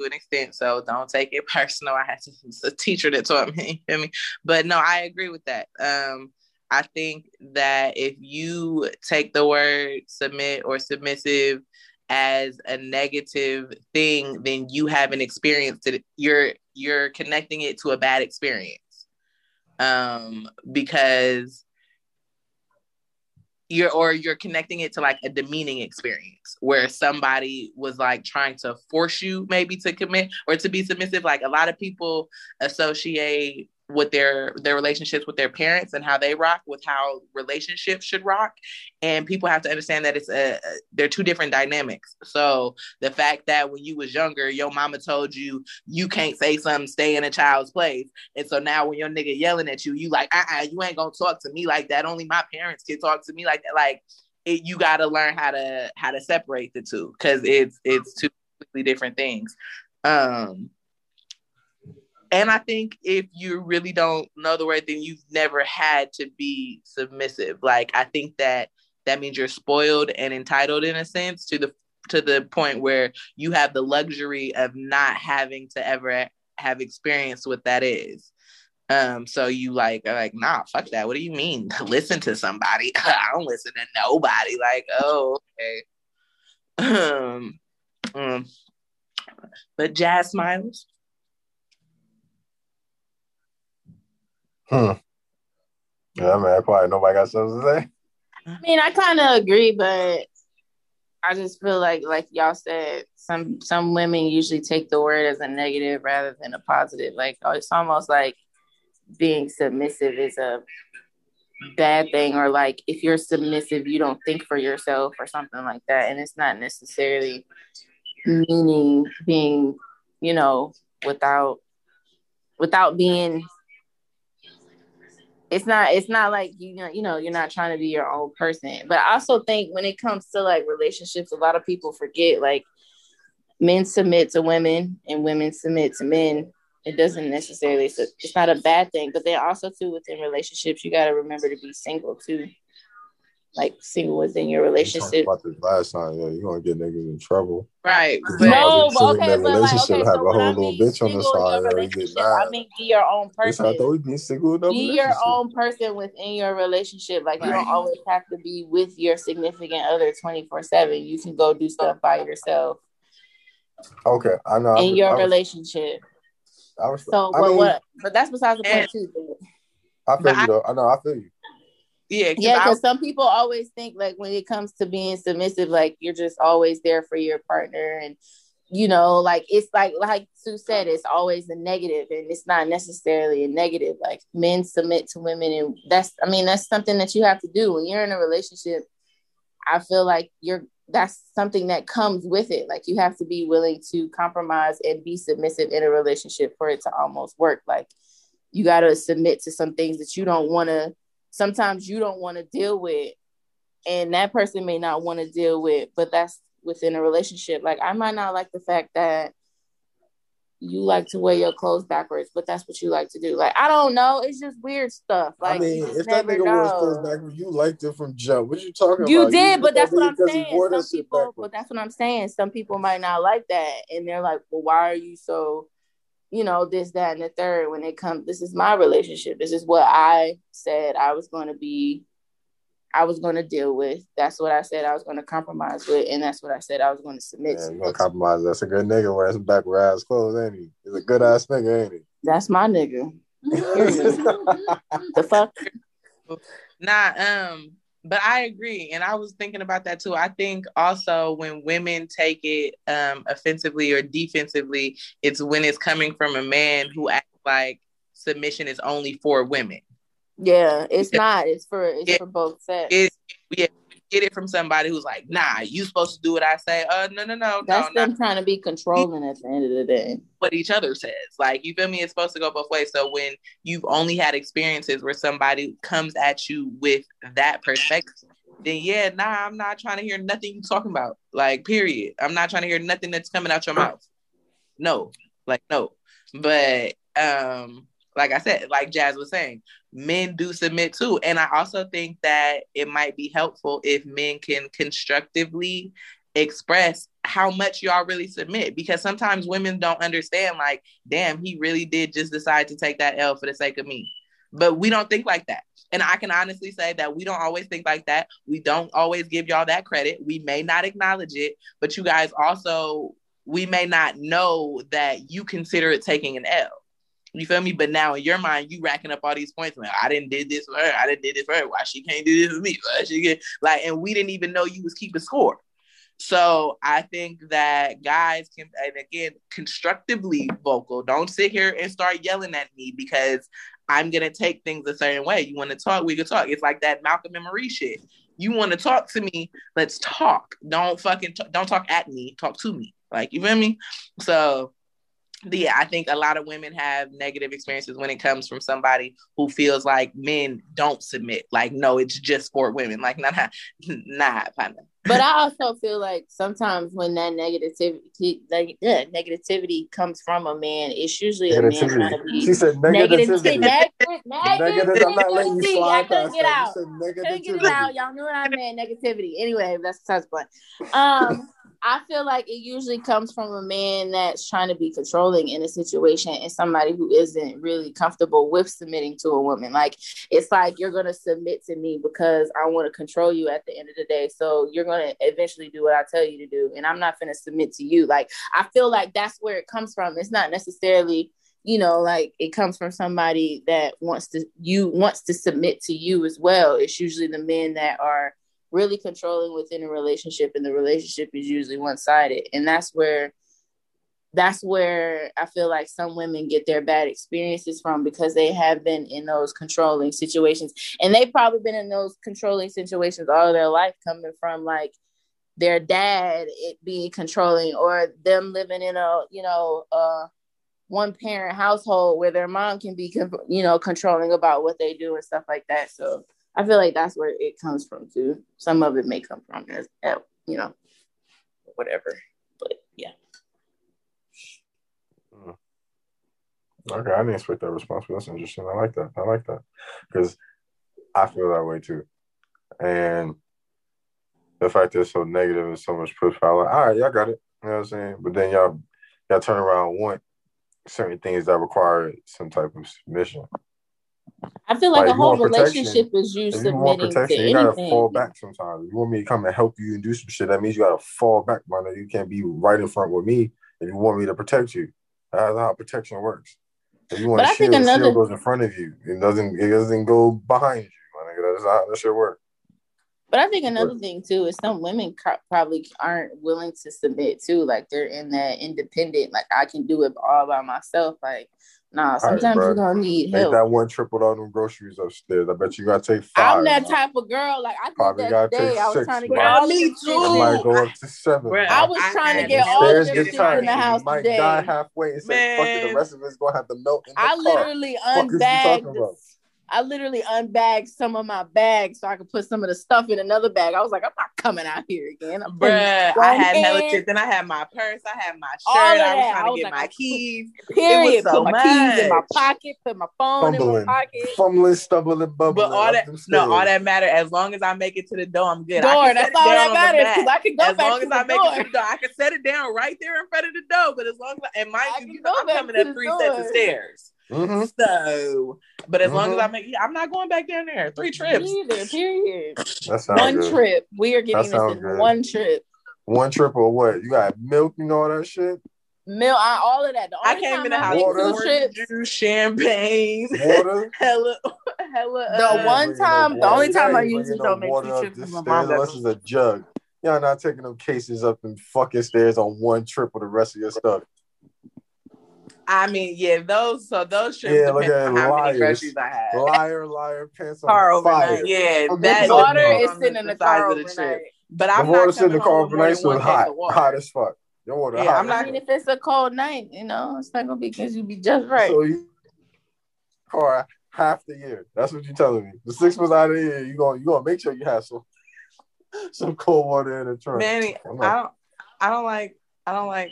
to an extent. So don't take it personal. I had to, a teacher that taught me. You feel me? But no, I agree with that. Um, I think that if you take the word submit or submissive as a negative thing, then you haven't experienced it. You're you're connecting it to a bad experience. Um, because you're or you're connecting it to like a demeaning experience where somebody was like trying to force you maybe to commit or to be submissive. Like a lot of people associate with their their relationships with their parents and how they rock with how relationships should rock and people have to understand that it's a, they're two different dynamics so the fact that when you was younger your mama told you you can't say something stay in a child's place and so now when your nigga yelling at you, you like, uh-uh, you ain't gonna talk to me like that. Only my parents can talk to me like that. Like it, you gotta learn how to how to separate the two because it's it's two completely different things. Um and I think if you really don't know the word, then you've never had to be submissive. Like I think that that means you're spoiled and entitled in a sense to the to the point where you have the luxury of not having to ever have experienced what that is. Um, so you like are like, nah, fuck that. What do you mean? listen to somebody. I don't listen to nobody. Like, oh, okay. Um, um, but Jazz Smiles. Hmm. Yeah, man. Probably nobody got something to say. I mean, I kind of agree, but I just feel like, like y'all said, some some women usually take the word as a negative rather than a positive. Like oh, it's almost like being submissive is a bad thing, or like if you're submissive, you don't think for yourself or something like that. And it's not necessarily meaning being, you know, without without being it's not it's not like you know you know you're not trying to be your own person. But i also think when it comes to like relationships a lot of people forget like men submit to women and women submit to men. It doesn't necessarily so it's not a bad thing but then also too within relationships you got to remember to be single too like single within your We talked relationship about this last time. Yeah, you're gonna get niggas in trouble. Right. No, But no, but okay, that but like, relationship, okay, have so a whole I little bitch on the side, your or you get. I mean be your own That's how I person. thought we being single be your own person within your relationship. Like you don't always have to be with your significant other 24 7. You can go do stuff by yourself Okay, I know. I, in your I, was, relationship. I was. So I what mean, what but that's besides the point too. I feel But you I- though. I know. I feel you. Yeah, 'cause Yeah, because some people always think like when it comes to being submissive, like you're just always there for your partner and you know, like it's like like Sue said, it's always a negative, and it's not necessarily a negative. Like men submit to women, and that's I mean that's something that you have to do when you're in a relationship. I feel like you're that's something that comes with it. Like you have to be willing to compromise and be submissive in a relationship for it to almost work. Like you got to submit to some things that you don't want to. Sometimes you don't want to deal with, and that person may not want to deal with. But that's within a relationship. Like I might not like the fact that you like to wear your clothes backwards, but that's what you like to do. Like I don't know, it's just weird stuff. Like I mean, if that nigga know. clothes backwards, you liked it from jump. What you talking about? You about? did, but that's what I'm saying. Some people, but that's what I'm saying. Some people might not like that, and they're like, "Well, why are you so, you know, this, that, and the third? When it comes, this is my relationship. This is what I said I was going to be, I was going to deal with. That's what I said I was going to compromise with, and that's what I said I was going to submit Yeah, to. gonna compromise. That's a good nigga wearing some backward ass clothes, ain't he? He's a good ass nigga, ain't he? That's my nigga. The fuck. Nah, um, but I agree, and I was thinking about that too. I think also when women take it um offensively or defensively, it's when it's coming from a man who acts like submission is only for women. Yeah, it's not. It's for it's for both sets. Yeah, get it from somebody who's like, nah, you supposed to do what I say. Uh, no, no, no, That's no, them not trying to be controlling at the end of the day. what each other says. Like, you feel me? It's supposed to go both ways. So when you've only had experiences where somebody comes at you with that perspective, then yeah, nah, I'm not trying to hear nothing you talking about. Like, period. I'm not trying to hear nothing that's coming out your mouth. No, like no. But um, like I said, like Jazz was saying, men do submit too. And I also think that it might be helpful if men can constructively express how much y'all really submit. Because sometimes women don't understand like damn he really did just decide to take that l for the sake of me. But we don't think like that. And i can honestly say that we don't always think like that. We don't always give y'all that credit. We may not acknowledge it but you guys also we may not know that you consider it taking an l you feel me? But now in your mind, you racking up all these points. Like, I didn't did this for her. I didn't did this for her. Why she can't do this for me? Why she get like, and we didn't even know you was keeping score. So I think that guys can, and again, constructively vocal. Don't sit here and start yelling at me because I'm gonna take things a certain way. You want to talk, we can talk. It's like that Malcolm and Marie shit. You want to talk to me? Let's talk. Don't fucking t- don't talk at me. Talk to me. Like you feel me? So yeah, I think a lot of women have negative experiences when it comes from somebody who feels like men don't submit. Like, no, it's just for women. Like, nah, nah, nah, partner. But I also feel like sometimes when that negativity, like yeah, negativity comes from a man, it's usually a man trying. She said negative. negativity. Negative. Negative. I'm not letting you Negativity. I slide couldn't get out. Said Couldn't get it out. Y'all knew what I meant. Negativity. Anyway, that's besides the point. Um, I feel like it usually comes from a man that's trying to be controlling in a situation and somebody who isn't really comfortable with submitting to a woman. Like it's like you're gonna submit to me because I want to control you at the end of the day. So you're gonna eventually do what I tell you to do, and I'm not gonna submit to you. Like I feel like that's where it comes from. It's not necessarily you know like it comes from somebody that wants to you wants to submit to you as well it's usually the men that are really controlling within a relationship and the relationship is usually one-sided. And that's where that's where i feel like some women get their bad experiences from because they have been in those controlling situations. And they've probably been in those controlling situations all their life coming from like their dad it being controlling or them living in a you know uh one parent household where their mom can be you know controlling about what they do and stuff like that. So i feel like that's where it comes from too some of it may come from as you know whatever but yeah hmm. Okay, I didn't expect that response, but that's interesting. I like that. I like that because I feel that way too. And the fact that it's so negative and so much push power, like, all right, y'all got it. You know what I'm saying? But then y'all y'all turn around want certain things that require some type of submission. I feel like Like, a whole relationship is you If you want submitting to protection, you gotta fall back sometimes. You want me to come and help you and do some shit, that means you gotta fall back, man. You can't be right in front with me if you want me to protect you. That's how protection works. If you want But a I think shield, another- shield goes in front of you. It doesn't. It doesn't go behind you. My nigga. That's how that shit work. But I think another thing too is some women co- probably aren't willing to submit too. Like they're in that independent, like I can do it all by myself. Like, nah, sometimes bro. you're gonna need Make help. that one trip with all them groceries upstairs. I bet you gotta take 5 I'm that type of girl. Like I did Probably that gotta today. take I was six, trying to get all Me this shit. I might go up to seven. Bro. I was I trying to get all Stairs this shit tight. in the house You might today. die halfway and say, "Fuck it." The rest of it's gonna have to melt in the I car. literally Fuck is you unbagged. Talking about? I literally unbagged some of my bags so I could put some of the stuff in another bag. I was like, I'm not coming out here again. I'm Bruh, I had hella hand, shit. Then I had my purse. I had my All shirt. of I was trying I to get like, my keys. Period. so put my keys in my pocket. Put my phone in Fumbling, my pocket. fumbling, stumbling, bubbling. But all that no, all that matter. As long as I make it to the door, I'm good. Door. I That's all that matters because I can go As back long to as the I make door. it to the door, I can set it down right there in front of the door. But as long as I, and mind I you, can you know, go I'm coming up the three sets of stairs. Mhm. So, but as long as Mhm. I make, yeah, I'm not going back down there. Three trips. Me either, period. That sounds One good. trip. We are getting this in good. one trip. One trip or what? You got milk and all that shit. Milk, I, all of that. The I came in the I house make Water. two with trips. juice, champagne, Water. hella, hella. The uh, one time- no the only time I ain't usually bringing no don't make two water up trips the is my mom unless does. it's a jug. Y'all not taking them cases up and fucking stairs on one trip with the rest of your stuff. I mean, yeah, those. So those trips Yeah, look depend at on how liars. many groceries I had. Liar, liar, pants Car on fire. Yeah, Okay, that Water is sitting in the size car of the trip. overnight. But The I'm water not sitting in coming the car home with more overnight, than so it's hot, hot as fuck. Your water Yeah, hot. I'm as I mean, if it's a cold night, you know, it's not gonna be because you be just right. So you car half the year. That's what you're telling me. The six months out of the year, you gonna you gonna make sure you have some some cold water in the trunk. Manny, I'm I not- don't, I don't like, I don't like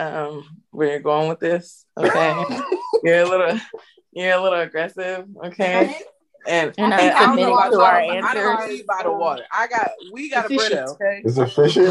um where you're going with this. Okay, you're a little, you're a little aggressive. Okay, and, and I don't know submitting about to our but I don't answers. leave by the water. I got, we got a Efficient. Brita. Okay, Is it fishy?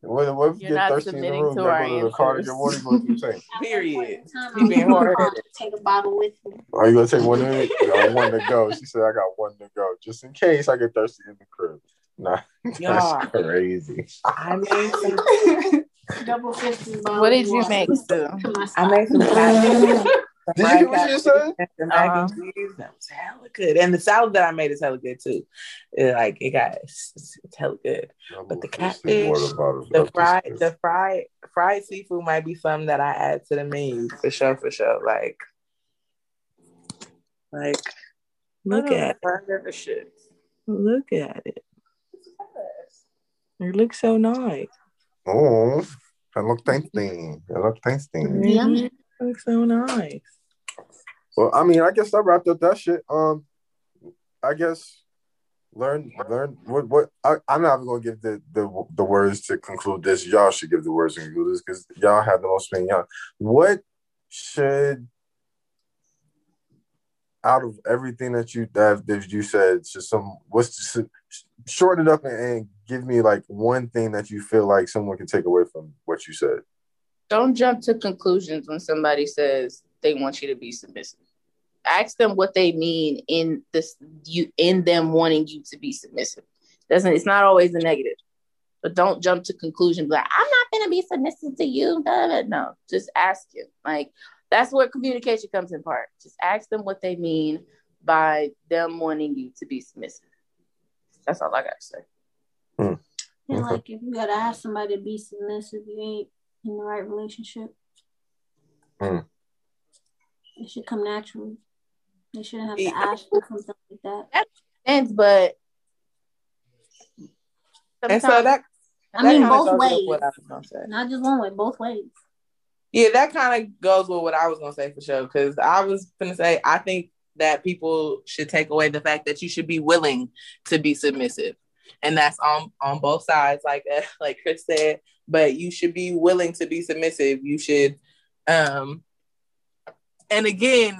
What, what if you You're get not thirsty in the submitting room? to You our gotta go to the car to answers. get water. You gonna keep saying, Period. Time being hard-headed. Take a bottle with me. "Are you gonna take one? In? I got one to go." She said, "I got one to go, just in case I get thirsty in the crib." Nah, Yeah. that's crazy. I made some, Double fifty. What did you water make, Stu? to my I made some. Did you hear what she said? And Uh-huh. cheese, that was hella good. And the salad that I made is hella good too. It, like it got it's, it's hella good. But the catfish, The fried the fried fried seafood might be something that I add to the menu for sure, for sure. Like like look at it. shit. Look at it. It looks so nice. Oh, that look tasty. That look tasty. Yeah. Looks so nice. Well, I mean, I guess I wrapped up that shit. Um, I guess learn, learn what what I, I'm not gonna give the, the the words to conclude this. Y'all should give the words to conclude this because y'all have the most opinion. Y'all- What should out of everything that you that, that you said, just some what's just, shorten it up and, and give me like one thing that you feel like someone can take away from what you said. Don't jump to conclusions when somebody says they want you to be submissive. Ask them what they mean in this you in them wanting you to be submissive. Doesn't it's not always a negative. But don't jump to conclusions like I'm not gonna be submissive to you. No, just ask you. Like that's where communication comes in part. Just ask them what they mean by them wanting you to be submissive. That's all I gotta say. And Okay. like if you gotta ask somebody to be submissive, you ain't in the right relationship. Hmm. It should come naturally. They shouldn't have to Yeah. ask for something like that. And but And so that I that mean, both ways, what I was gonna say. not just one way, both ways. Yeah, that kind of goes with what I was gonna say for sure. Because I was gonna say I think that people should take away the fact that you should be willing to be submissive, and that's on on both sides, like uh, like Chris said. But you should be willing to be submissive. You should, um, and again,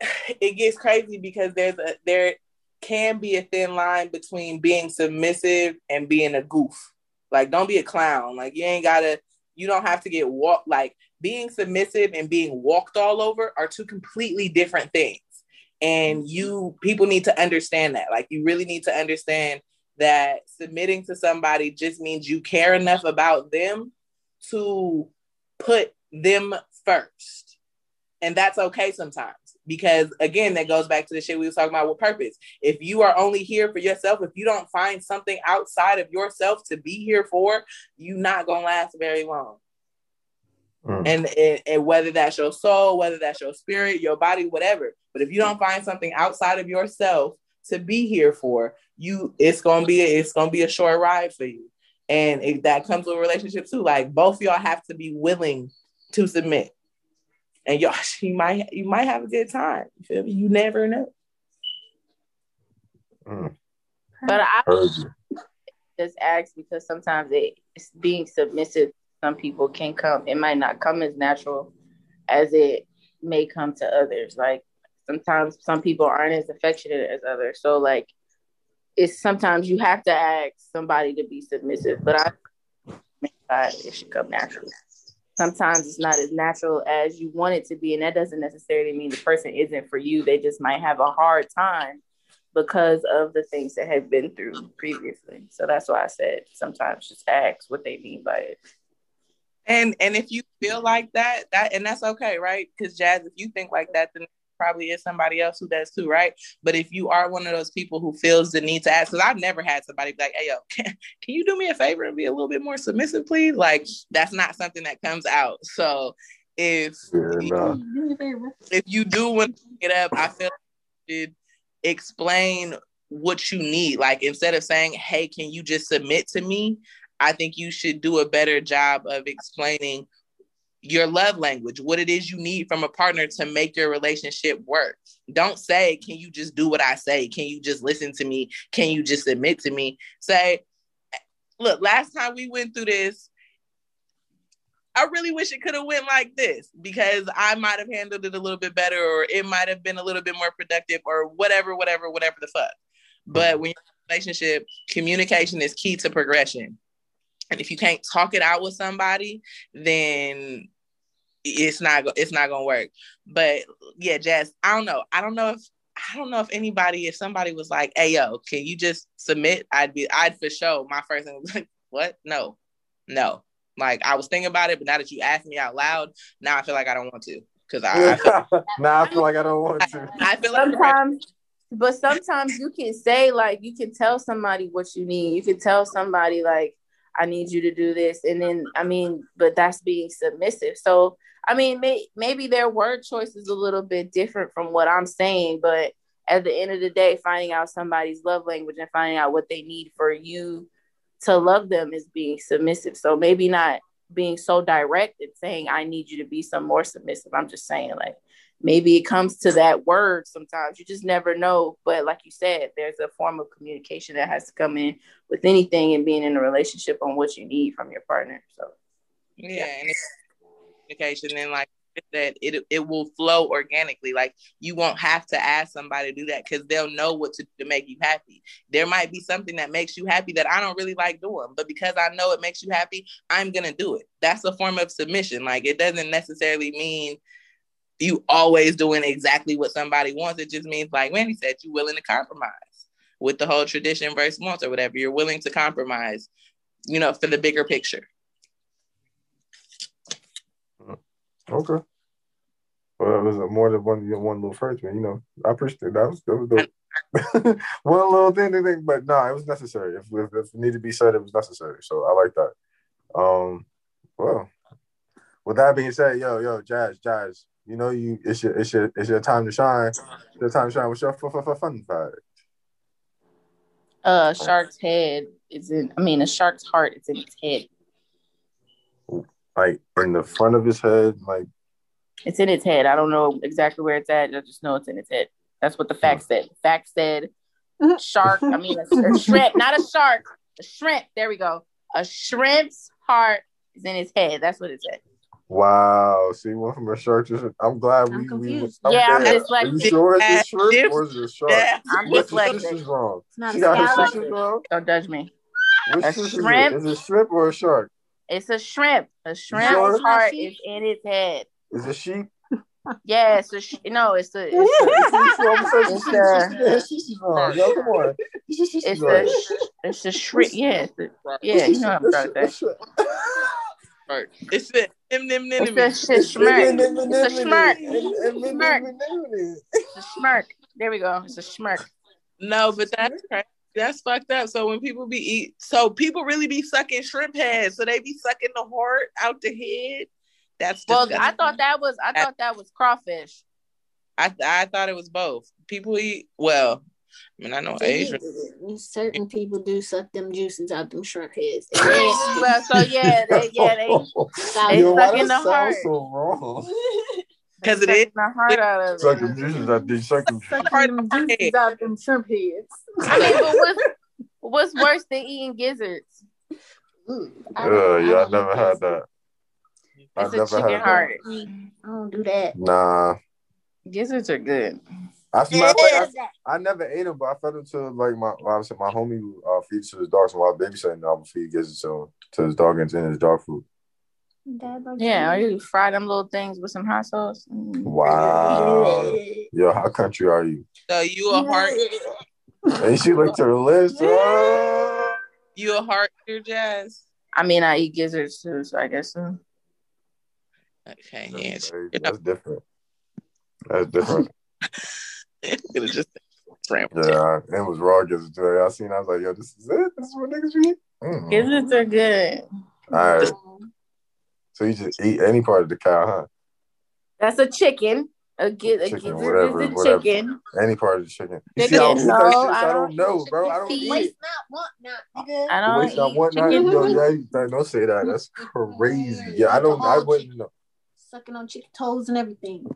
it gets crazy because there's a there can be a thin line between being submissive and being a goof. Like, don't be a clown. Like, you ain't gotta you don't have to get walked like being submissive and being walked all over are two completely different things and mm-hmm. you people need to understand that like you really need to understand that submitting to somebody just means you care enough about them to put them first and that's okay sometimes because again, that goes back to the shit we was talking about with purpose. If you are only here for yourself, if you don't find something outside of yourself to be here for, you're not gonna last very long. Mm. And, and and whether that's your soul, whether that's your spirit, your body, whatever. But if you don't find something outside of yourself to be here for, you it's gonna be a, it's gonna be a short ride for you. And if that comes with relationships too. Like both y'all have to be willing to submit. And y'all, you might you might have a good time. You feel me? You never know. Mm. But I just ask because sometimes it's being submissive some people can come. It might not come as natural as it may come to others. Like sometimes some people aren't as affectionate as others. So like it's sometimes you have to ask somebody to be submissive, but I it should come naturally. Sometimes it's not as natural as you want it to be, and that doesn't necessarily mean the person isn't for you. They just might have a hard time because of the things that have been through previously. So that's why I said sometimes just ask what they mean by it. And and if you feel like that, that and that's okay, right? Because Jazz, if you think like that, then probably is somebody else who does too, right? But if you are one of those people who feels the need to ask, because I've never had somebody be like, "Hey, yo, can, can you do me a favor and be a little bit more submissive, please?" Like that's not something that comes out. So if yeah, you, if you do want to get up, I feel like you should explain what you need. Like instead of saying, "Hey, can you just submit to me?" I think you should do a better job of explaining your love language, what it is you need from a partner to make your relationship work. Don't say, Can you just do what I say? Can you just listen to me? Can you just admit to me? Say, Look, last time we went through this, I really wish it could have went like this because I might have handled it a little bit better or it might have been a little bit more productive or whatever, whatever, whatever the fuck. But mm-hmm. when you're in a relationship, communication is key to progression. And if you can't talk it out with somebody, then it's not it's not gonna work. But yeah, Jazz, I don't know. I don't know if I don't know if anybody, if somebody was like, "Hey, yo, can you just submit?" I'd be, I'd for sure. My first thing was like, "What? No, no." Like I was thinking about it, but now that you asked me out loud, now I feel like I don't want to because I, I feel, now I feel like I don't want to. I, I feel like sometimes, but sometimes you can say like you can tell somebody what you need. You can tell somebody like I need you to do this. And then, I mean, but that's being submissive. So, I mean, may, maybe their word choice is a little bit different from what I'm saying, but at the end of the day, finding out somebody's love language and finding out what they need for you to love them is being submissive. So maybe not being so direct and saying, I need you to be some more submissive. I'm just saying, like, maybe it comes to that word sometimes. You just never know. But like you said there's a form of communication that has to come in with anything and being in a relationship on what you need from your partner. So yeah, yeah. and communication and like that it it will flow organically. Like you won't have to ask somebody to do that because they'll know what to, to make you happy. There might be something that makes you happy that i don't really like doing but because i know it makes you happy i'm gonna do it. That's a form of submission. Like it doesn't necessarily mean you always doing exactly what somebody wants. It just means, like Wendy said, you're willing to compromise with the whole tradition versus wants or whatever. You're willing to compromise, you know, for the bigger picture. Okay. Well, it was a more than one one little phrase, man. You know, I appreciate. That was that was the one little thing, thing, thing but no, nah, it was necessary. If, if, if it needed to be said, it was necessary. So I like that. Um, well, with that being said, yo, yo, Jazz, Jazz, you know, you it's your it's your it's your time to shine. It's your time to shine. What's your f- f- fun fact? Uh, shark's head is in. I mean, a shark's heart is in its head. Like in the front of his head, like it's in its head. I don't know exactly where it's at. I just know it's in its head. That's what the fact said. fact said shark. I mean, a, a shrimp, not a shark. A shrimp. There we go. A shrimp's heart is in his head. That's what it said. Wow. See, one from a shark. I'm glad I'm we. Confused. we yeah, I'm dyslexic. Are you sure it's a shrimp or is it a shark? Yeah, I'm dyslexic. wrong. It's not she got her sisters wrong. Don't judge me. Which a shrimp is it? Is it shrimp or a shark? It's a shrimp. A shrimp's sure? heart is in its head. Is it sheep? Yeah, it's a sh- no, it's a it's a it's a it's a it's a shrimp. Yeah, yeah, you know what I'm trying to say. smirk. It's the nim nim nim. It's a sh- smirk. It's a smirk. Smirk. It's a smirk. There we go. It's a smirk. No, but that's crazy. That's fucked up. So when people be eat, so people really be sucking shrimp heads. So they be sucking the heart out the head. That's Well, disgusting. I thought that was I thought that was crawfish. I I thought it was both. People eat well. I mean, I know Asian. Certain people do suck them juices out them shrimp heads. Well, so yeah, they, yeah, they they Yo, why sucking the heart. so wrong? Because it sucking the heart out of it. Sucking juices out there, sucking. Sucking them juices out them shrimp heads. I mean, but what's what's worse than eating gizzards? Uh, yeah, I never had that. I It's a never chicken had heart. I don't do that. that. Nah. Gizzards are good. I smell like I, I never ate them, but I fed them to like my obviously my homie uh, feeds to his dog. So while babysitting, I would feed gizzards to, to his dog and to his dog food. Yeah, or you fry them little things with some hot sauce. Mm. Wow. Yo, how country are you? So you a heart, And she looked to the list. Oh. you a heart eater, Jazz. I mean, I eat gizzards too, so I guess so. Okay, yeah. That's, crazy. That's different. That's different. Could have just scrambled. Yeah, it was raw gizzards today. I seen. I was like, yo, this is it. This is what niggas eat. Mm. Gizzards are good. All right. So you just eat any part of the cow, huh? That's a chicken. A, gi- a Chicken, gizzard whatever, is a whatever. chicken. Any part of the chicken. You Chicken, see I eat that no. I I don't don't- know, bro. I don't eat Waste not, want not, nigga. I don't Waste not, eat want not. Yo, yeah, you- don't say that. That's crazy. Yeah, I don't. I wouldn't know. Sucking on chicken toes and everything.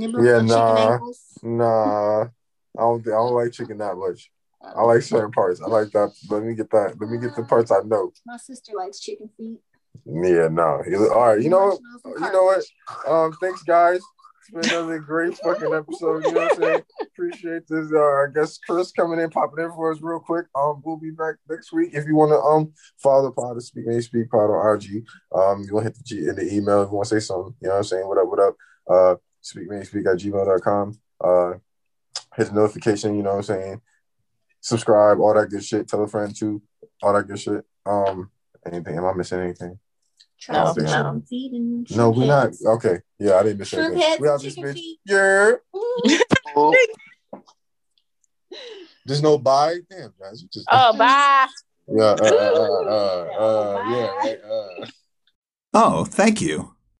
Yeah, nah. Nah, I don't. I don't like chicken that much. I like certain parts. I like that. Let me get that. Let me get the parts I know. My sister likes chicken feet. Yeah, no. All right. You know what? You know what? Um, thanks, guys. It's been another great fucking episode. You know what I'm saying? Appreciate this. Uh, I guess Chris coming in, popping in for us real quick. Um, we'll be back next week. If you want to um follow the pod, Speak Manny Speak Pod on IG. Um, you want to hit the G in the email if you want to say something. You know what I'm saying? What up? What up? Uh, speak Manny Speak at gmail.com. Uh, hit the notification. You know what I'm saying? Subscribe, all that good shit. Tell a friend too. All that good shit. Um, anything? Am I missing anything? Try No, no. feet and No, we're not. Okay. Yeah, I didn't miss Shrimp anything. We out and this bitch. feet. Yeah. Ooh. There's no bye. Damn, guys. You just. Oh, bye. Yeah. Uh, uh, uh, uh, uh, yeah. Right, uh. Oh, thank you.